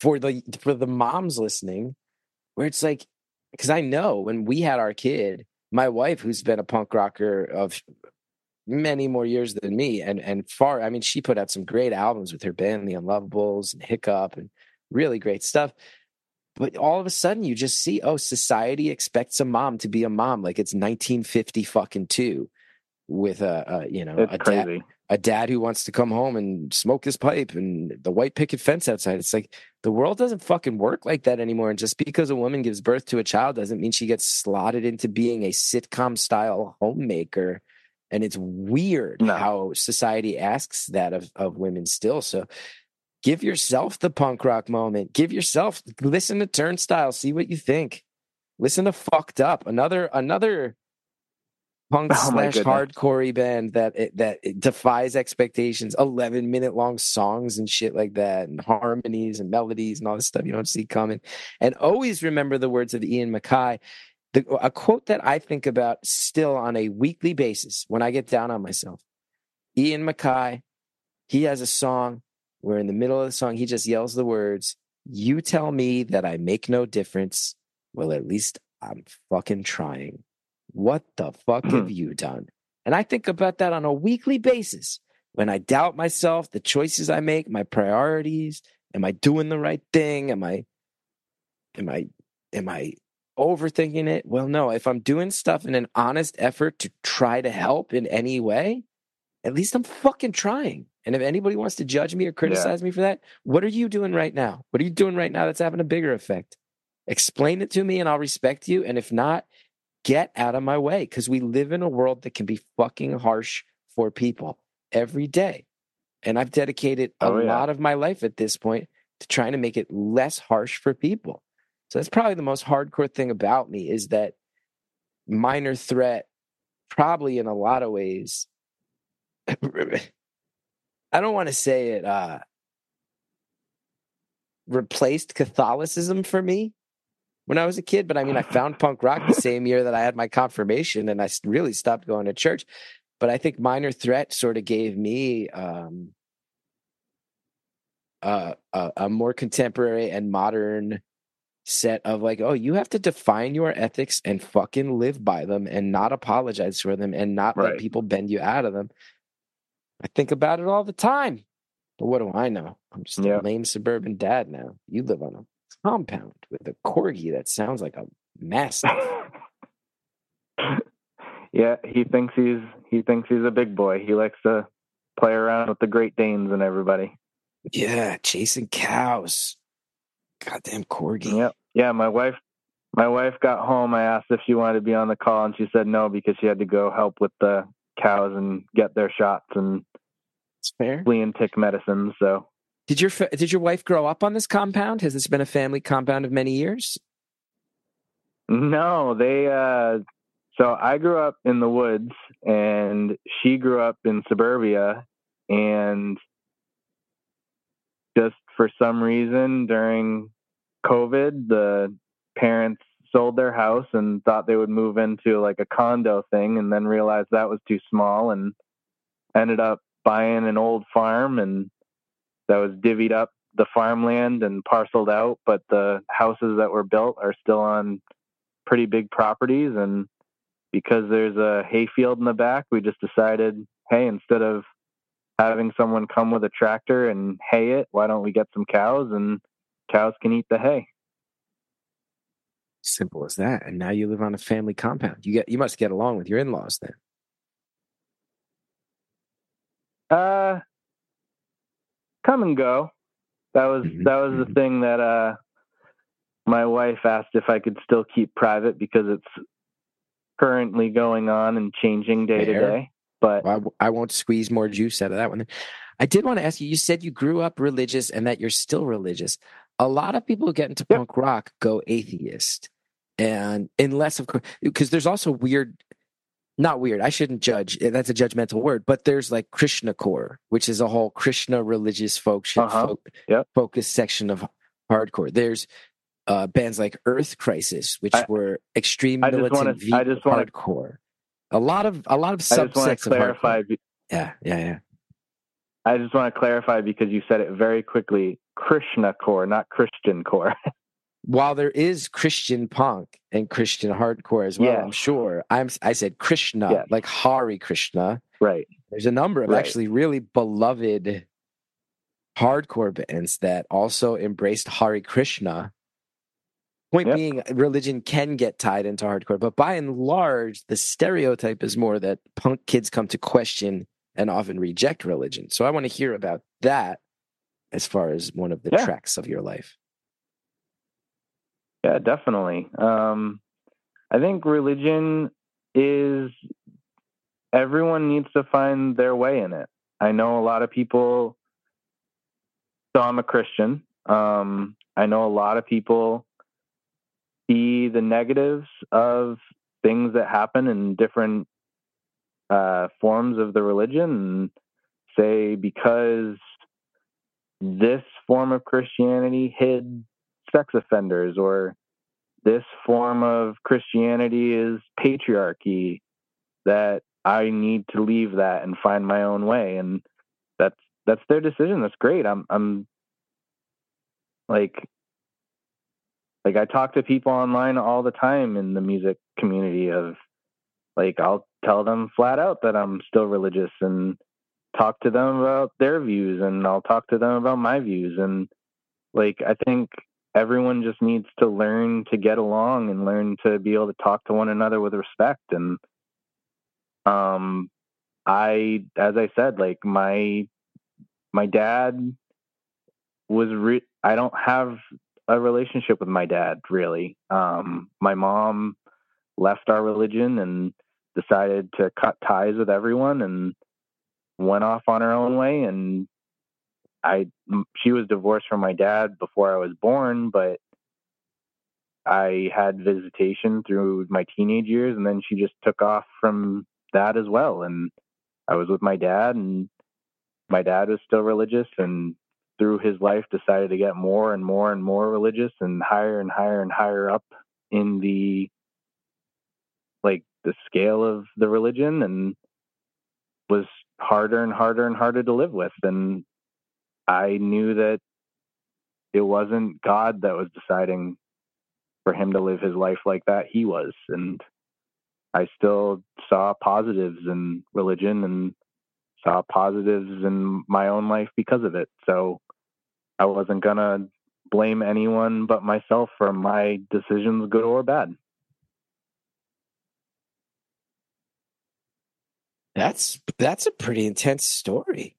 for the for the moms listening, where it's like, because I know when we had our kid, my wife, who's been a punk rocker of many more years than me, and and far, I mean, she put out some great albums with her band, The Unlovables and Hiccup, and really great stuff. But all of a sudden, you just see, oh, society expects a mom to be a mom, like it's 1950 fucking two, with a, a you know it's a dad a dad who wants to come home and smoke his pipe and the white picket fence outside. It's like the world doesn't fucking work like that anymore. And just because a woman gives birth to a child doesn't mean she gets slotted into being a sitcom style homemaker. And it's weird No. how society asks that of, of women still. So give yourself the punk rock moment. Give yourself listen to Turnstile, see what you think. Listen to Fucked Up, another another punk Oh slash hardcore band that it, that it defies expectations. Eleven minute long songs and shit like that, and harmonies and melodies and all this stuff you don't see coming. And always remember the words of Ian MacKaye. The, a quote that I think about still on a weekly basis when I get down on myself. Ian MacKaye, he has a song where in the middle of the song he just yells the words, "You tell me that I make no difference. Well, at least I'm fucking trying." What the fuck have hmm. you done? And I think about that on a weekly basis. When I doubt myself, the choices I make, my priorities, am I doing the right thing? Am I am I am I overthinking it? Well, no. If I'm doing stuff in an honest effort to try to help in any way, at least I'm fucking trying. And if anybody wants to judge me or criticize me for that, what are you doing right now? What are you doing right now that's having a bigger effect? Explain it to me and I'll respect you. And if not, get out of my way because we live in a world that can be fucking harsh for people every day. And I've dedicated a Oh, yeah. lot of my life at this point to trying to make it less harsh for people. So that's probably the most hardcore thing about me is that minor threat, probably in a lot of ways. (clears throat) I don't want to say it uh, replaced Catholicism for me when I was a kid, but I mean, I (laughs) found punk rock the same year that I had my confirmation and I really stopped going to church. But I think Minor Threat sort of gave me um, uh, a, a more contemporary and modern set of like, oh, you have to define your ethics and fucking live by them and not apologize for them and not let people bend you out of them. I think about it all the time. But what do I know? I'm just Yeah. a lame suburban dad now. You live on a compound with a corgi that sounds like a mastiff. (laughs) yeah, he thinks he's he thinks he's a big boy. He likes to play around with the Great Danes and everybody. yeah, chasing cows. Goddamn corgi. Yep. Yeah, my wife my wife got home. I asked if she wanted to be on the call and she said no because she had to go help with the cows and get their shots and It's fair. flea and tick medicine. So Did your did your wife grow up on this compound? Has this been a family compound of many years? no, they uh so I grew up in the woods and she grew up in suburbia and just for some reason during COVID, the parents sold their house and thought they would move into like a condo thing and then realized that was too small and ended up buying an old farm and that was divvied up the farmland and parceled out, but the houses that were built are still on pretty big properties and because there's a hayfield in the back, we just decided, hey, instead of having someone come with a tractor and hay it, why don't we get some cows and cows can eat the hay? Simple as that. And now you live on a family compound. You get you must get along with your in-laws then. Uh, come and go. That was Mhm, that was the mhm. thing that uh, my wife asked if I could still keep private because it's currently going on and changing day to day. But Well, I won't squeeze more juice out of that one. I did want to ask you. You said you grew up religious and that you're still religious. A lot of people who get into Yep. punk rock go atheist, and unless of course, because there's also weird. Not weird. I shouldn't judge. eh, That's a judgmental word. But there's like Krishna core, which is a whole Krishna religious folk, Uh-huh. folk Yep. focus section of hardcore. There's uh, bands like Earth Crisis, which I- were extreme I just militant wanna- I just wanna- hardcore. A lot of a lot of I just want subsets to of hardcore. Yeah, yeah, yeah. I just want to clarify because you said it very quickly. Krishna core, not Christian core. (laughs) while there is Christian punk and Christian hardcore as well, Yes. I'm sure. I'm I said Krishna, Yes. like Hare Krishna. right. There's a number of Right. actually really beloved hardcore bands that also embraced Hare Krishna. Point Yep. being, religion can get tied into hardcore, but by and large, the stereotype is more that punk kids come to question and often reject religion. So I want to hear about that as far as one of the Yeah. tracks of your life. Yeah, definitely. Um, I think religion is everyone needs to find their way in it. I know a lot of people. So I'm a Christian. Um, I know a lot of people see the negatives of things that happen in different uh, forms of the religion and say because this form of Christianity hid sex offenders or this form of Christianity is patriarchy that I need to leave that and find my own way. And that's that's their decision. That's great. I'm I'm like like I talk to people online all the time in the music community of like I'll tell them flat out that I'm still religious and talk to them about their views and I'll talk to them about my views. And like I think everyone just needs to learn to get along and learn to be able to talk to one another with respect. And um I as I said like my my dad was re- I don't have a relationship with my dad really. Um my mom left our religion and decided to cut ties with everyone and went off on her own way and I she was divorced from my dad before I was born, but I had visitation through my teenage years, and then she just took off from that as well. And I was with my dad, and my dad was still religious, and through his life decided to get more and more and more religious, and higher and higher and higher up in the like the scale of the religion, and was harder and harder and harder to live with, and I knew that it wasn't God that was deciding for him to live his life like that, he was. And I still saw positives in religion and saw positives in my own life because of it. So I wasn't going to blame anyone but myself for my decisions, good or bad. That's that's a pretty intense story.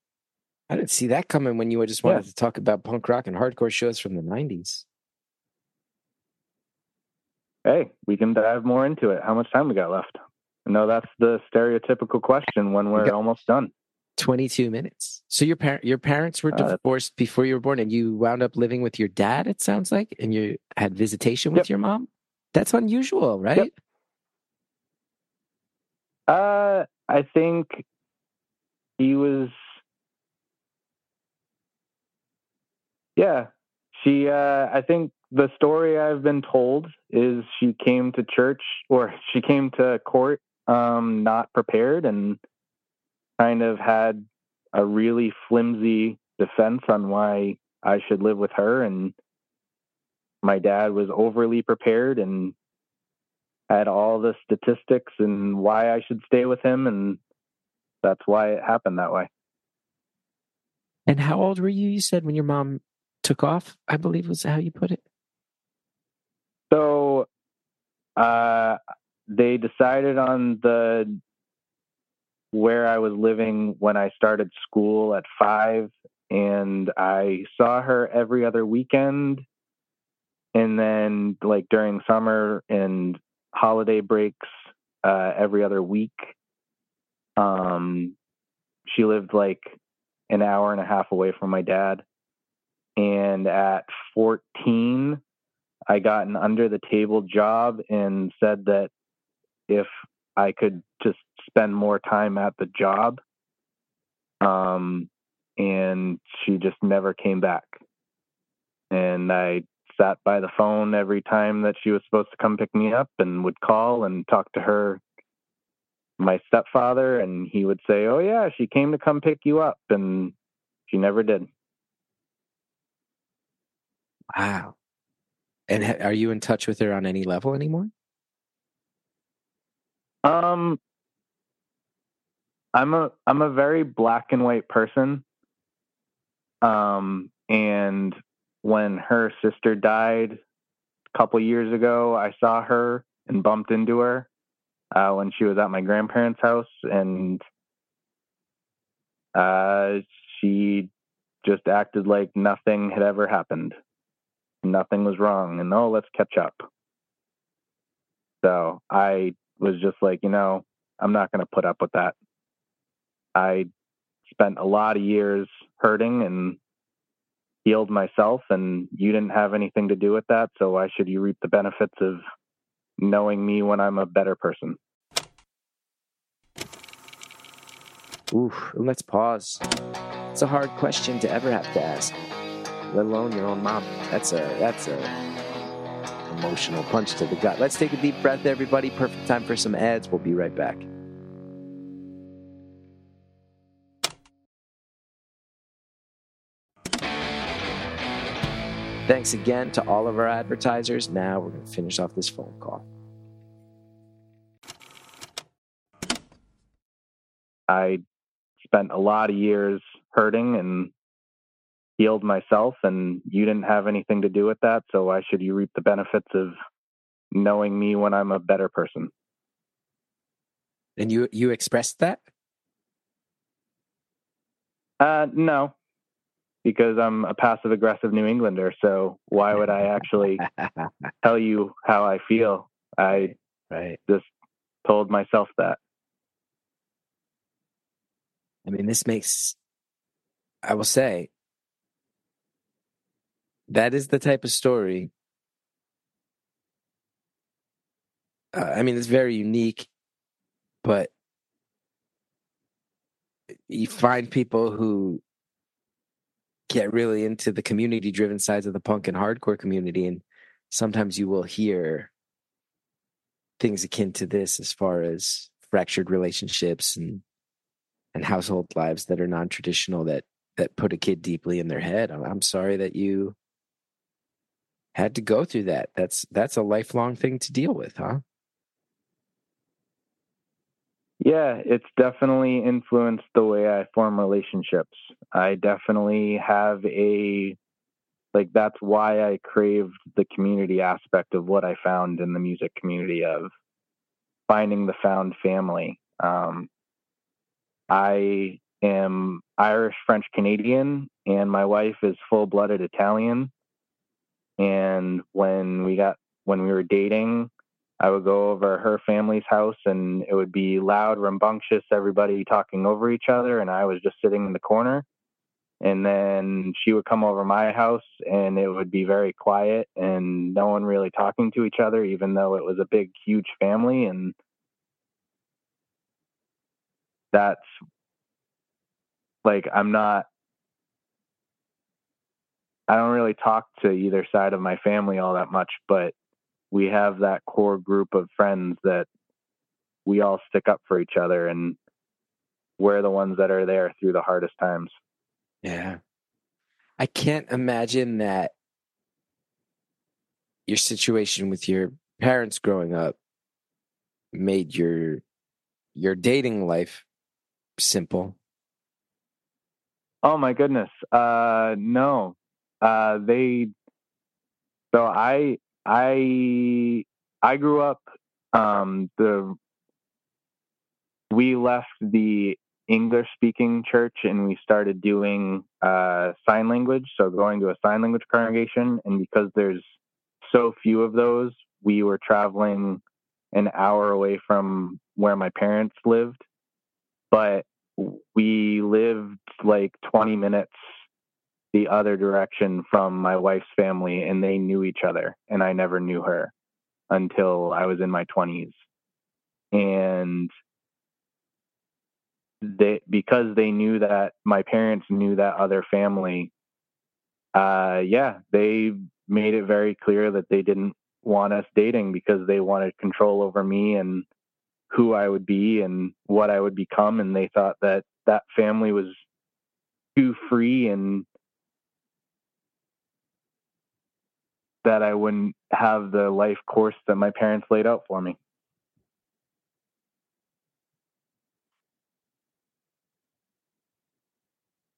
I didn't see that coming when you just wanted Yeah. to talk about punk rock and hardcore shows from the '90s. Hey, we can dive more into it. How much time we got left? No, that's the stereotypical question when we're got- almost done. 22 minutes. So your par- your parents were Uh, divorced before you were born, and you wound up living with your dad. It sounds like, and you had visitation with Yep. your mom. That's unusual, right? Uh, I think he was. Yeah, she. Uh, I think the story I've been told is she came to church or (laughs) she came to court um, not prepared and kind of had a really flimsy defense on why I should live with her, and my dad was overly prepared and had all the statistics and why I should stay with him, and that's why it happened that way. And how old were you? You said when your mom took off. I believe was how you put it. So, uh, they decided on the where I was living when I started school at five, and I saw her every other weekend, and then like during summer and holiday breaks, uh, every other week. Um, she lived like an hour and a half away from my dad, and at fourteen. I got an under the table job and said that if I could just spend more time at the job. Um, and she just never came back. And I sat by the phone every time that she was supposed to come pick me up and would call and talk to her, my stepfather, and he would say, Oh, yeah, she came to come pick you up. And she never did. Wow. And ha- are you in touch with her on any level anymore? Um, I'm a I'm a very black and white person. Um, and when her sister died a couple years ago, I saw her and bumped into her uh, when she was at my grandparents' house, and uh, she just acted like nothing had ever happened, nothing was wrong, and oh, let's catch up. So I was just like, you know, I'm not going to put up with that. I spent a lot of years hurting and healed myself, and you didn't have anything to do with that. So why should you reap the benefits of knowing me when I'm a better person? Oof. Let's pause. It's a hard question to ever have to ask, let alone your own mom. That's a that's a emotional punch to the gut. Let's take a deep breath, everybody. Perfect time for some ads. We'll be right back. Thanks again to all of our advertisers. Now we're going to finish off this phone call. I spent a lot of years hurting and healed myself, and you didn't have anything to do with that. So why should you reap the benefits of knowing me when I'm a better person? And you you expressed that? Uh, no, because I'm a passive aggressive New Englander. So why would I actually (laughs) tell you how I feel? I right. just told myself that. I mean, this makes, I will say, that is the type of story. Uh, I mean, it's very unique, but you find people who get really into the community driven sides of the punk and hardcore community, and sometimes you will hear things akin to this as far as fractured relationships and and household lives that are non-traditional that that put a kid deeply in their head. I'm, sorry that you had to go through that. That's that's a lifelong thing to deal with, huh? Yeah, it's definitely influenced the way I form relationships. I definitely have a like that's why I craved the community aspect of what I found in the music community of finding the found family. Um, I am Irish, French, Canadian, and my wife is full blooded Italian. And when we got when we were dating, I would go over her family's house and it would be loud, rambunctious, everybody talking over each other, and I was just sitting in the corner. And then she would come over my house and it would be very quiet and no one really talking to each other, even though it was a big, huge family. And that's like, I'm not, I don't really talk to either side of my family all that much, but we have that core group of friends that we all stick up for each other and we're the ones that are there through the hardest times. Yeah. I can't imagine that your situation with your parents growing up made your your dating life simple. Oh my goodness. Uh no. Uh they so I I I grew up um the we left the English speaking church and we started doing uh, sign language, so going to a sign language congregation. And because there's so few of those, we were traveling an hour away from where my parents lived. But we lived like 20 minutes the other direction from my wife's family, and they knew each other. And I never knew her until I was in my 20s. And they because they knew that my parents knew that other family uh yeah they made it very clear that they didn't want us dating because they wanted control over me and who I would be and what I would become and they thought that that family was too free and that I wouldn't have the life course that my parents laid out for me.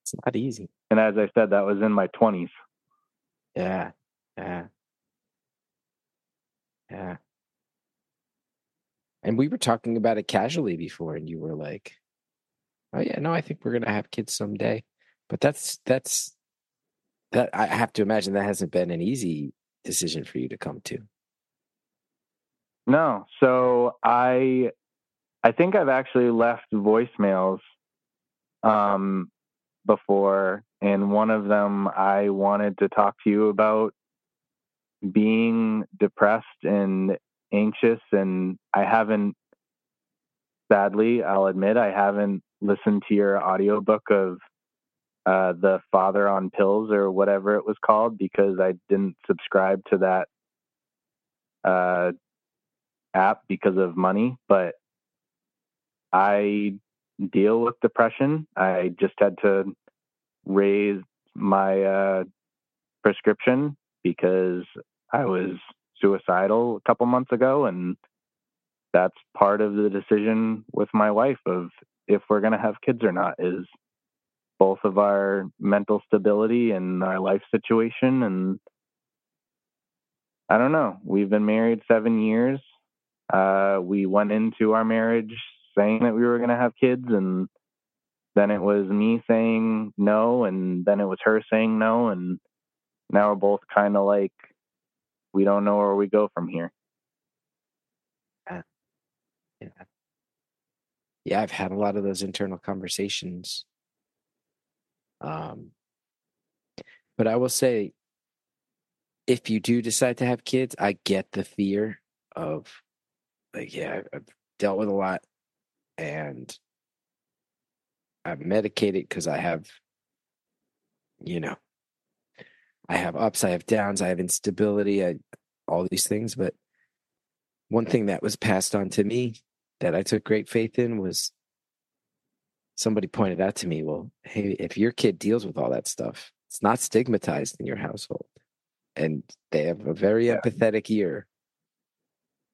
It's not easy. And as I said, that was in my 20s. Yeah. Yeah. Yeah. And we were talking about it casually before, and you were like, "Oh yeah, no, I think we're gonna have kids someday." But that's that's that I have to imagine that hasn't been an easy decision for you to come to. No. So I I think I've actually left voicemails um before, and one of them I wanted to talk to you about being depressed and anxious, and I haven't. Sadly, I'll admit I haven't listened to your audiobook of uh, the Father on Pills or whatever it was called because I didn't subscribe to that uh, app because of money. But I deal with depression. I just had to raise my uh, prescription because I was suicidal a couple months ago, and that's part of the decision with my wife of if we're going to have kids or not is both of our mental stability and our life situation and I don't know. We've been married seven years. Uh, we went into our marriage saying that we were going to have kids, and then it was me saying no, and then it was her saying no, and now we're both kind of like we don't know where we go from here. Yeah. Yeah. Yeah, I've had a lot of those internal conversations. Um, but I will say, if you do decide to have kids, I get the fear of, like, yeah, I've dealt with a lot, and I'm medicated because I have, you know, I have ups, I have downs, I have instability, I, all these things. But one thing that was passed on to me that I took great faith in was somebody pointed out to me, well, hey, if your kid deals with all that stuff, it's not stigmatized in your household. and they have a very Yeah. empathetic ear.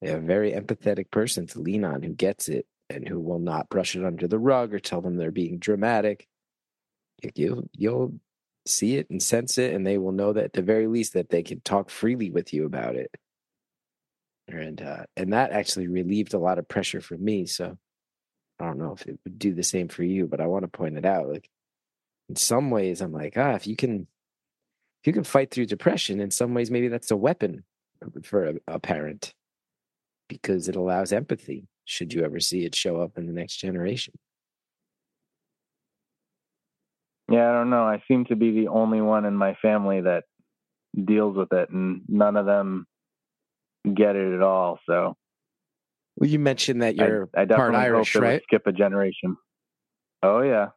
They have a very empathetic person to lean on who gets it and who will not brush it under the rug or tell them they're being dramatic. You- You'll you'll see it and sense it, and they will know that at the very least that they can talk freely with you about it. And uh, and that actually relieved a lot of pressure for me. So I don't know if it would do the same for you, but I want to point it out. Like in some ways, I'm like, ah, if you can if you can fight through depression, in some ways maybe that's a weapon for a, a parent because it allows empathy should you ever see it show up in the next generation. Yeah, I don't know. I seem to be the only one in my family that deals with it, and none of them get it at all. So Well, you mentioned that you're I Irish, hope it would right? skip a generation. Oh yeah,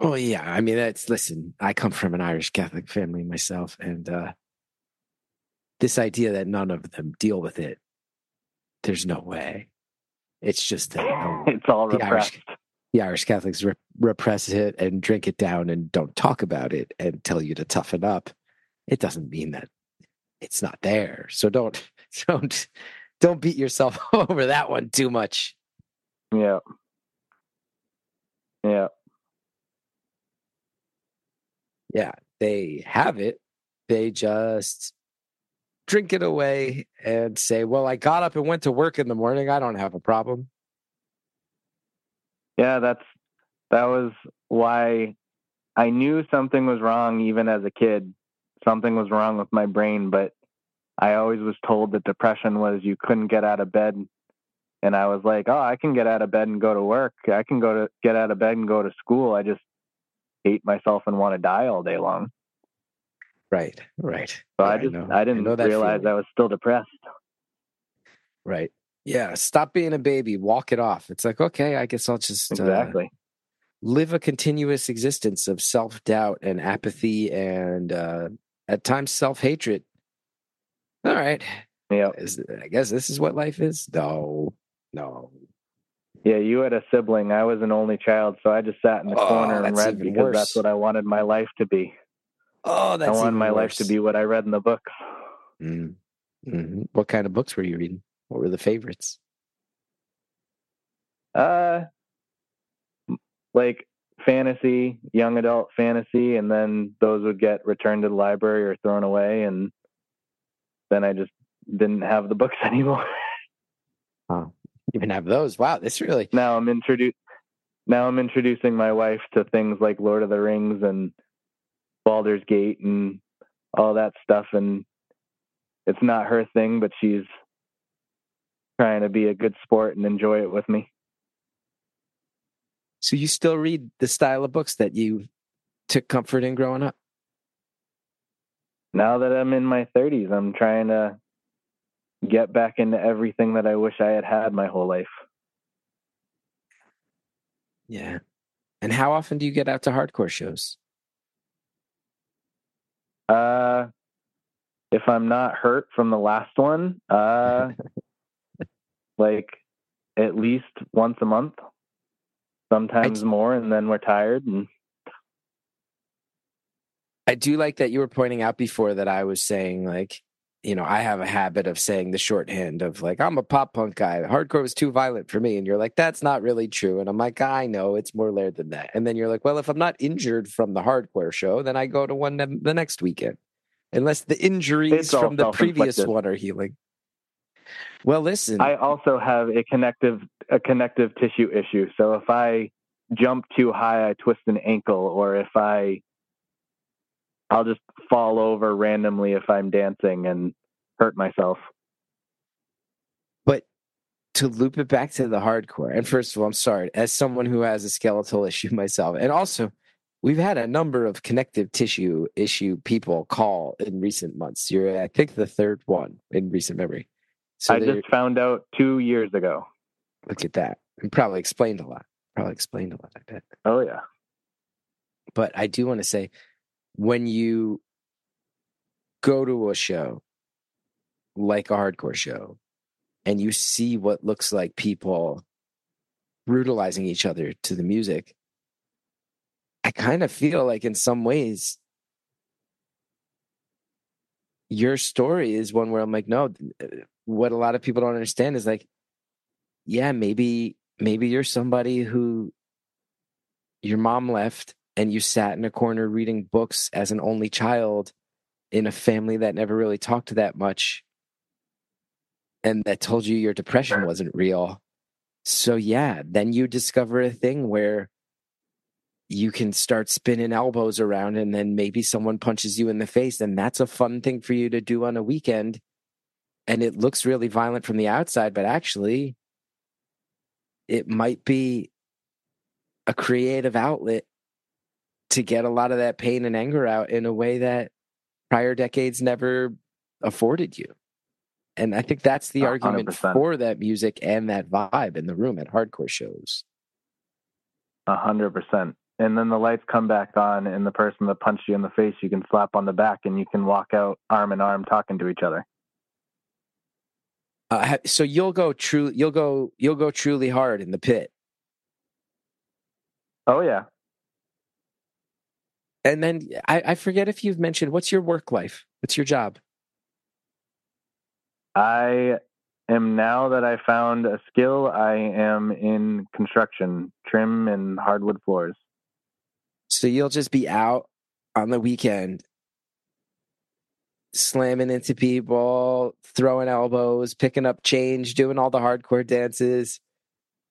Oh yeah, I mean that's listen, I come from an Irish Catholic family myself and uh this idea that none of them deal with it there's no way. It's just that no, (laughs) it's all The Irish- the Irish Catholics re- repress it and drink it down and don't talk about it and tell you to toughen up. It doesn't mean that it's not there. So don't (laughs) don't don't beat yourself (laughs) over that one too much. Yeah, yeah. yeah, they have it. They just drink it away and say, Well, I got up and went to work in the morning. I don't have a problem. Yeah, that's that was why I knew something was wrong even as a kid. Something was wrong with my brain, but I always was told that depression was you couldn't get out of bed. And I was like, "Oh, I can get out of bed and go to work. I can go to get out of bed and go to school. I just hate myself and want to die all day long." Right, right. So Yeah, I just know. I, didn't know realize feeling. I was still depressed. Right. Yeah. Stop being a baby. Walk it off. It's like, okay, I guess I'll just uh, Exactly. live a continuous existence of self doubt and apathy and uh, at times self hatred. All right. yeah. I guess this is what life is. No, no. Yeah, you had a sibling. I was an only child, so I just sat in the Oh, corner and read because worse. that's what I wanted my life to be. Oh, that's I wanted my life to be what I read in the books. Mm. Mhm. What kind of books were you reading? What were the favorites? Uh, like fantasy, young adult fantasy, and then those would get returned to the library or thrown away, and then I just didn't have the books (laughs) anymore. Oh, you even have those. Wow, this really. now I'm introduced. Now I'm introducing my wife to things like Lord of the Rings and Baldur's Gate and all that stuff, and it's not her thing, but she's trying to be a good sport and enjoy it with me. So you still read the style of books that you took comfort in growing up? Now that I'm in my 30s, I'm trying to get back into everything that I wish I had had my whole life. Yeah. And how often do you get out to hardcore shows? Uh, if I'm not hurt from the last one, uh, (laughs) like at least once a month, sometimes more, and then we're tired. And I do like that you were pointing out before that I was saying like, you know, I have a habit of saying the shorthand of like, I'm a pop punk guy. Hardcore was too violent for me. And you're like, that's not really true. And I'm like, I know it's more layered than that. And then you're like, well, if I'm not injured from the hardcore show, then I go to one the next weekend. Unless the injuries It's from the previous one are healing. Well, listen. I also have a connective a connective tissue issue. So if I jump too high, I twist an ankle, or if I I'll just fall over randomly if I'm dancing and hurt myself. But to loop it back to the hardcore, and first of all, I'm sorry, as someone who has a skeletal (laughs) issue myself, and also we've had a number of connective tissue issue people call in recent months. You're, I think, the third one in recent memory. So I just found out two years ago. look at that. And probably explained a lot. Probably explained a lot, I bet. Oh yeah. But I do want to say when you go to a show like a hardcore show and you see what looks like people brutalizing each other to the music, I kind of feel like in some ways your story is one where I'm like, no, uh, what a lot of people don't understand is like, yeah, maybe maybe you're somebody who your mom left and you sat in a corner reading books as an only child in a family that never really talked that much and that told you your depression wasn't real. So yeah, then you discover a thing where you can start spinning elbows around and then maybe someone punches you in the face and that's a fun thing for you to do on a weekend and it looks really violent from the outside but actually it might be a creative outlet to get a lot of that pain and anger out in a way that prior decades never afforded you and i think that's the 100%. argument for that music and that vibe in the room at hardcore shows A hundred percent. And then the lights come back on, and the person that punched you in the face, you can slap on the back, and you can walk out arm in arm talking to each other. Uh, so you'll go true. You'll go. You'll go truly hard in the pit, Oh yeah. And then I, I forget if you've mentioned what's your work life. What's your job? I am now that I found a skill. I am in construction, trim and hardwood floors. So you'll just be out on the weekend, slamming into people, throwing elbows, picking up change, doing all the hardcore dances,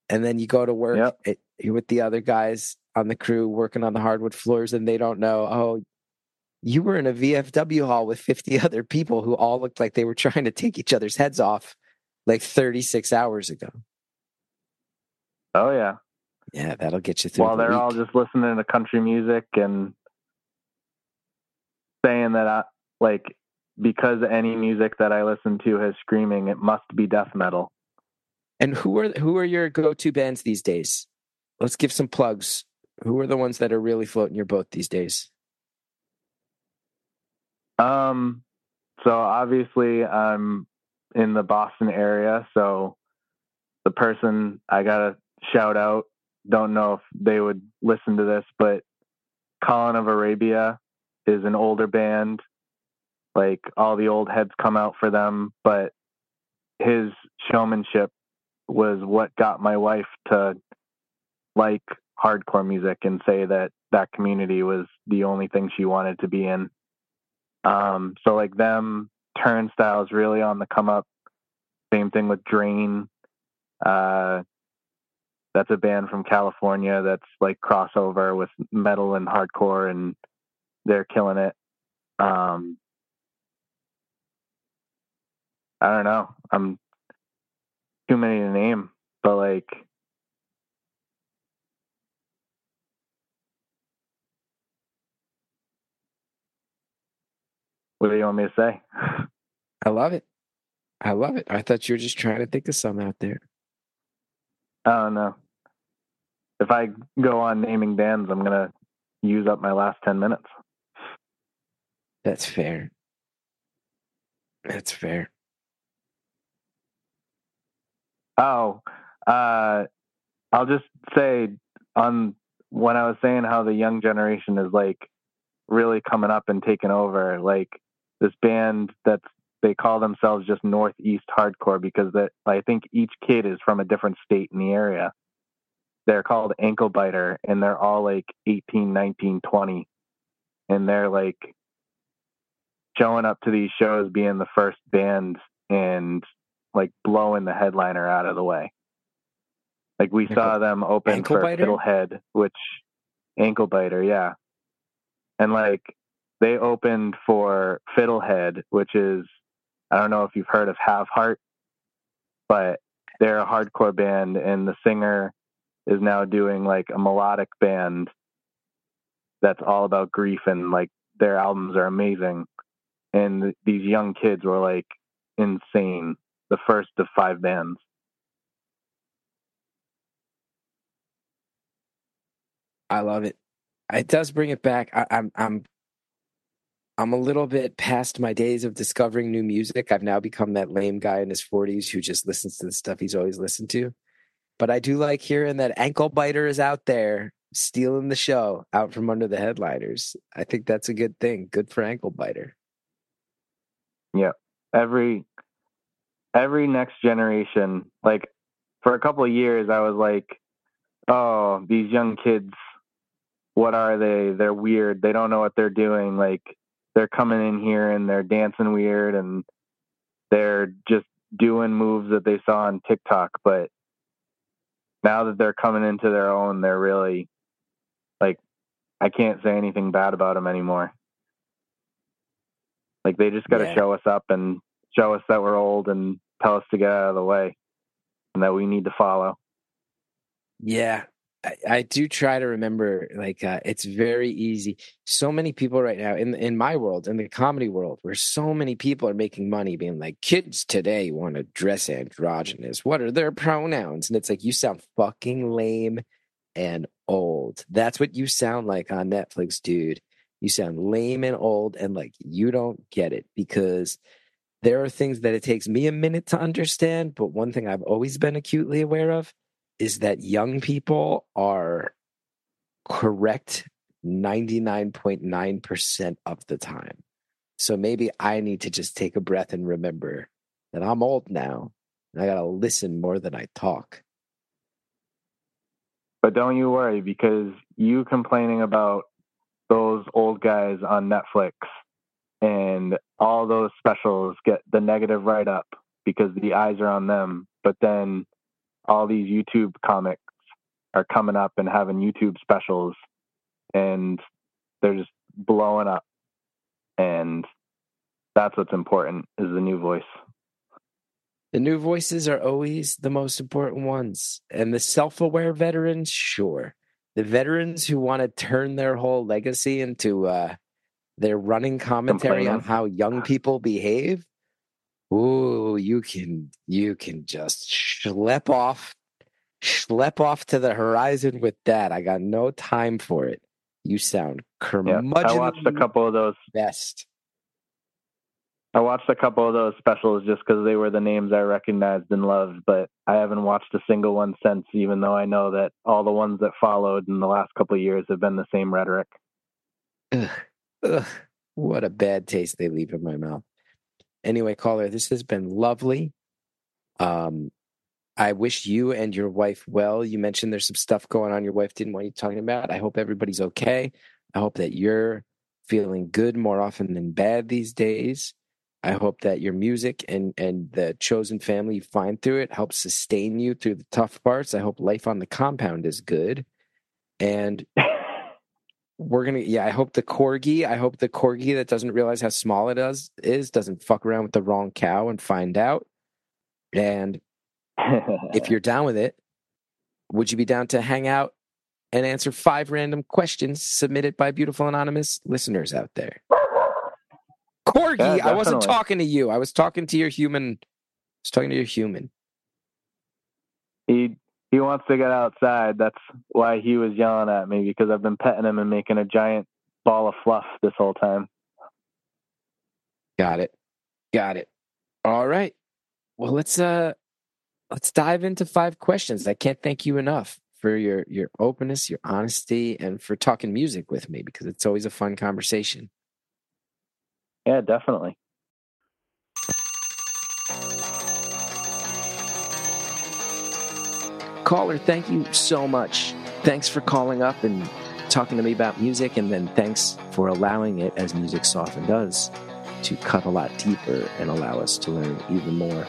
and then you go to work. Yep. You're with the other guys on the crew working on the hardwood floors, and they don't know. Oh, you were in a VFW hall with 50 (laughs) other people who all looked like they were trying to take each other's heads off like 36 hours ago. Oh yeah. Yeah, that'll get you through. While the they're all just listening to country music and saying that I like because any music that I listen to has screaming, it must be death metal. And who are who are your go-to bands these days? Let's give some plugs. Who are the ones that are really floating your boat these days? Um, so obviously I'm in the Boston area, so the person I gotta shout out, don't know if they would listen to this, but Colin of Arabia is an older band. Like all the old heads come out for them, but his showmanship was what got my wife to like hardcore music and say that that community was the only thing she wanted to be in. Um, so like them, Turnstile's really on the come up. Same thing with Drain. Uh, that's a band from California that's like crossover with metal and hardcore, and they're killing it. Um, I don't know. I'm too many to name, but like what do you want me to say? I love it. I love it. I thought you were just trying to think of some out there. I don't know. If I go on naming bands, I'm gonna use up my last ten minutes. That's fair. That's fair. Oh, uh, I'll just say on when I was saying how the young generation is like really coming up and taking over, like this band that's they call themselves just Northeast Hardcore because that I think each kid is from a different state in the area. They're called Ankle Biter and they're all like 18, 19, 20. And they're like showing up to these shows being the first band and like blowing the headliner out of the way. Like we Ankle- saw them open for? Fiddlehead, which ankle biter, yeah. And like they opened for Fiddlehead, which is I don't know if you've heard of Have Heart, but they're a hardcore band and the singer is now doing like a melodic band that's all about grief and like their albums are amazing. And these young kids were like insane. The first of five bands. I love it. It does bring it back. I, I'm I'm I'm a little bit past my days of discovering new music. I've now become that lame guy in his 40s who just listens to the stuff he's always listened to. But I do like hearing that ankle biter is out there stealing the show out from under the headliners. I think that's a good thing. Good for ankle biter. Yeah. Every every next generation like for a couple of years i was like oh these young kids what are they they're weird they don't know what they're doing like they're coming in here and they're dancing weird and they're just doing moves that they saw on tiktok but now that they're coming into their own they're really like i can't say anything bad about them anymore like they just got to Yeah. show us up and show us that we're old and tell us to get out of the way and that we need to follow. Yeah, I, do try to remember. Like, uh, it's very easy. So many people right now in in my world, in the comedy world, where so many people are making money, being like, kids today want to dress androgynous. What are their pronouns? And it's like, you sound fucking lame and old. That's what you sound like on Netflix, dude. You sound lame and old, and like you don't get it because there are things that it takes me a minute to understand. But one thing I've always been acutely aware of is that young people are correct 99.9% of the time. So maybe I need to just take a breath and remember that I'm old now and I got to listen more than I talk. But don't you worry because you complaining about those old guys on Netflix and all those specials get the negative write up because the eyes are on them. But then all these YouTube comics are coming up and having YouTube specials and they're just blowing up. And that's what's important is the new voice. The new voices are always the most important ones. And the self aware veterans, sure. The veterans who want to turn their whole legacy into uh, their running commentary on how young (laughs) people behave. Ooh, you can you can just schlep off, schlep off to the horizon with that. I got no time for it. You sound curmudgeon. I watched a couple of those best. I watched a couple of those specials just because they were the names I recognized and loved, but I haven't watched a single one since, even though I know that all the ones that followed in the last couple of years have been the same rhetoric. Ugh, ugh, what a bad taste they leave in my mouth. Anyway, caller, this has been lovely. Um, I wish you and your wife well. You mentioned there's some stuff going on your wife didn't want you talking about. I hope everybody's okay. I hope that you're feeling good more often than bad these days. I hope that your music and and the chosen family you find through it helps sustain you through the tough parts. I hope life on the compound is good. And (laughs) we're gonna yeah i hope the corgi i hope the corgi that doesn't realize how small it is is doesn't fuck around with the wrong cow and find out. And (laughs) if you're down with it would you be down to hang out and answer five random questions submitted by beautiful anonymous listeners out there? Corgi Yeah, i wasn't talking to you. I was talking to your human i was talking to your human. He he wants to get outside. That's why he was yelling at me because I've been petting him and making a giant ball of fluff this whole time. Got it. Got it. All right. Well, let's uh let's dive into five questions. I can't thank you enough for your your openness, your honesty, and for talking music with me because it's always a fun conversation. Yeah, definitely. Caller, thank you so much. Thanks for calling up and talking to me about music, and then thanks for allowing it, as music often does, to cut a lot deeper and allow us to learn even more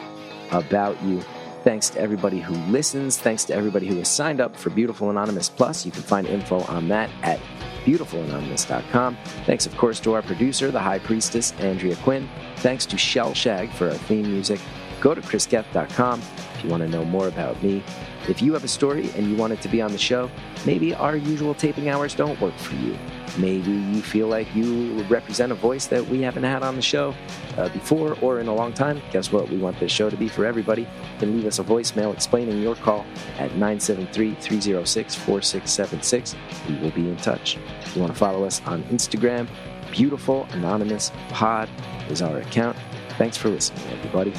about you. Thanks to everybody who listens. Thanks to everybody who has signed up for Beautiful Anonymous Plus. You can find info on that at beautifulanonymous.com. Thanks, of course, to our producer, the High Priestess, Andrea Quinn. Thanks to Shellshag for our theme music. Go to chrisgeff.com if you want to know more about me. If you have a story and you want it to be on the show, maybe our usual taping hours don't work for you. Maybe you feel like you represent a voice that we haven't had on the show uh, before or in a long time. Guess what? We want this show to be for everybody. Can leave us a voicemail explaining your call at 973 306 4676. We will be in touch. If you want to follow us on Instagram, Beautiful Anonymous Pod is our account. Thanks for listening, everybody.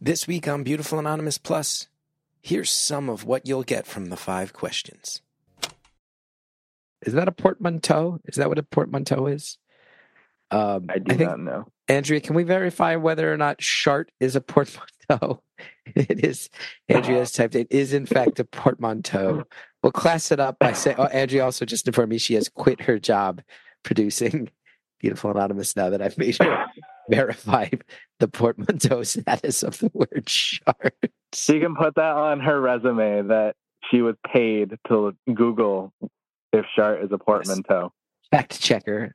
This week on Beautiful Anonymous Plus, Here's some of what you'll get from the five questions. Is that a portmanteau? Is that what a portmanteau is? Um, I do think, not know. Andrea, can we verify whether or not shart is a portmanteau? (laughs) it is. Andrea ah. has typed. It is in fact a portmanteau. We'll class it up by saying. (laughs) Oh, uh, Andrea also just informed me she has quit her job producing (laughs) Beautiful Anonymous. Now that I've made her verify the portmanteau status of the word shart. She can put that on her resume that she was paid to Google if shart is a portmanteau. Fact checker.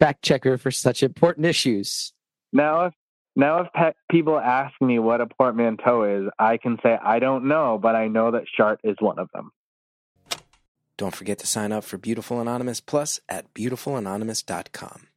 Fact checker for such important issues. Now, if now if pe- people ask me what a portmanteau is, I can say I don't know, but I know that shart is one of them. Don't forget to sign up for Beautiful Anonymous Plus at beautifulanonymous.com.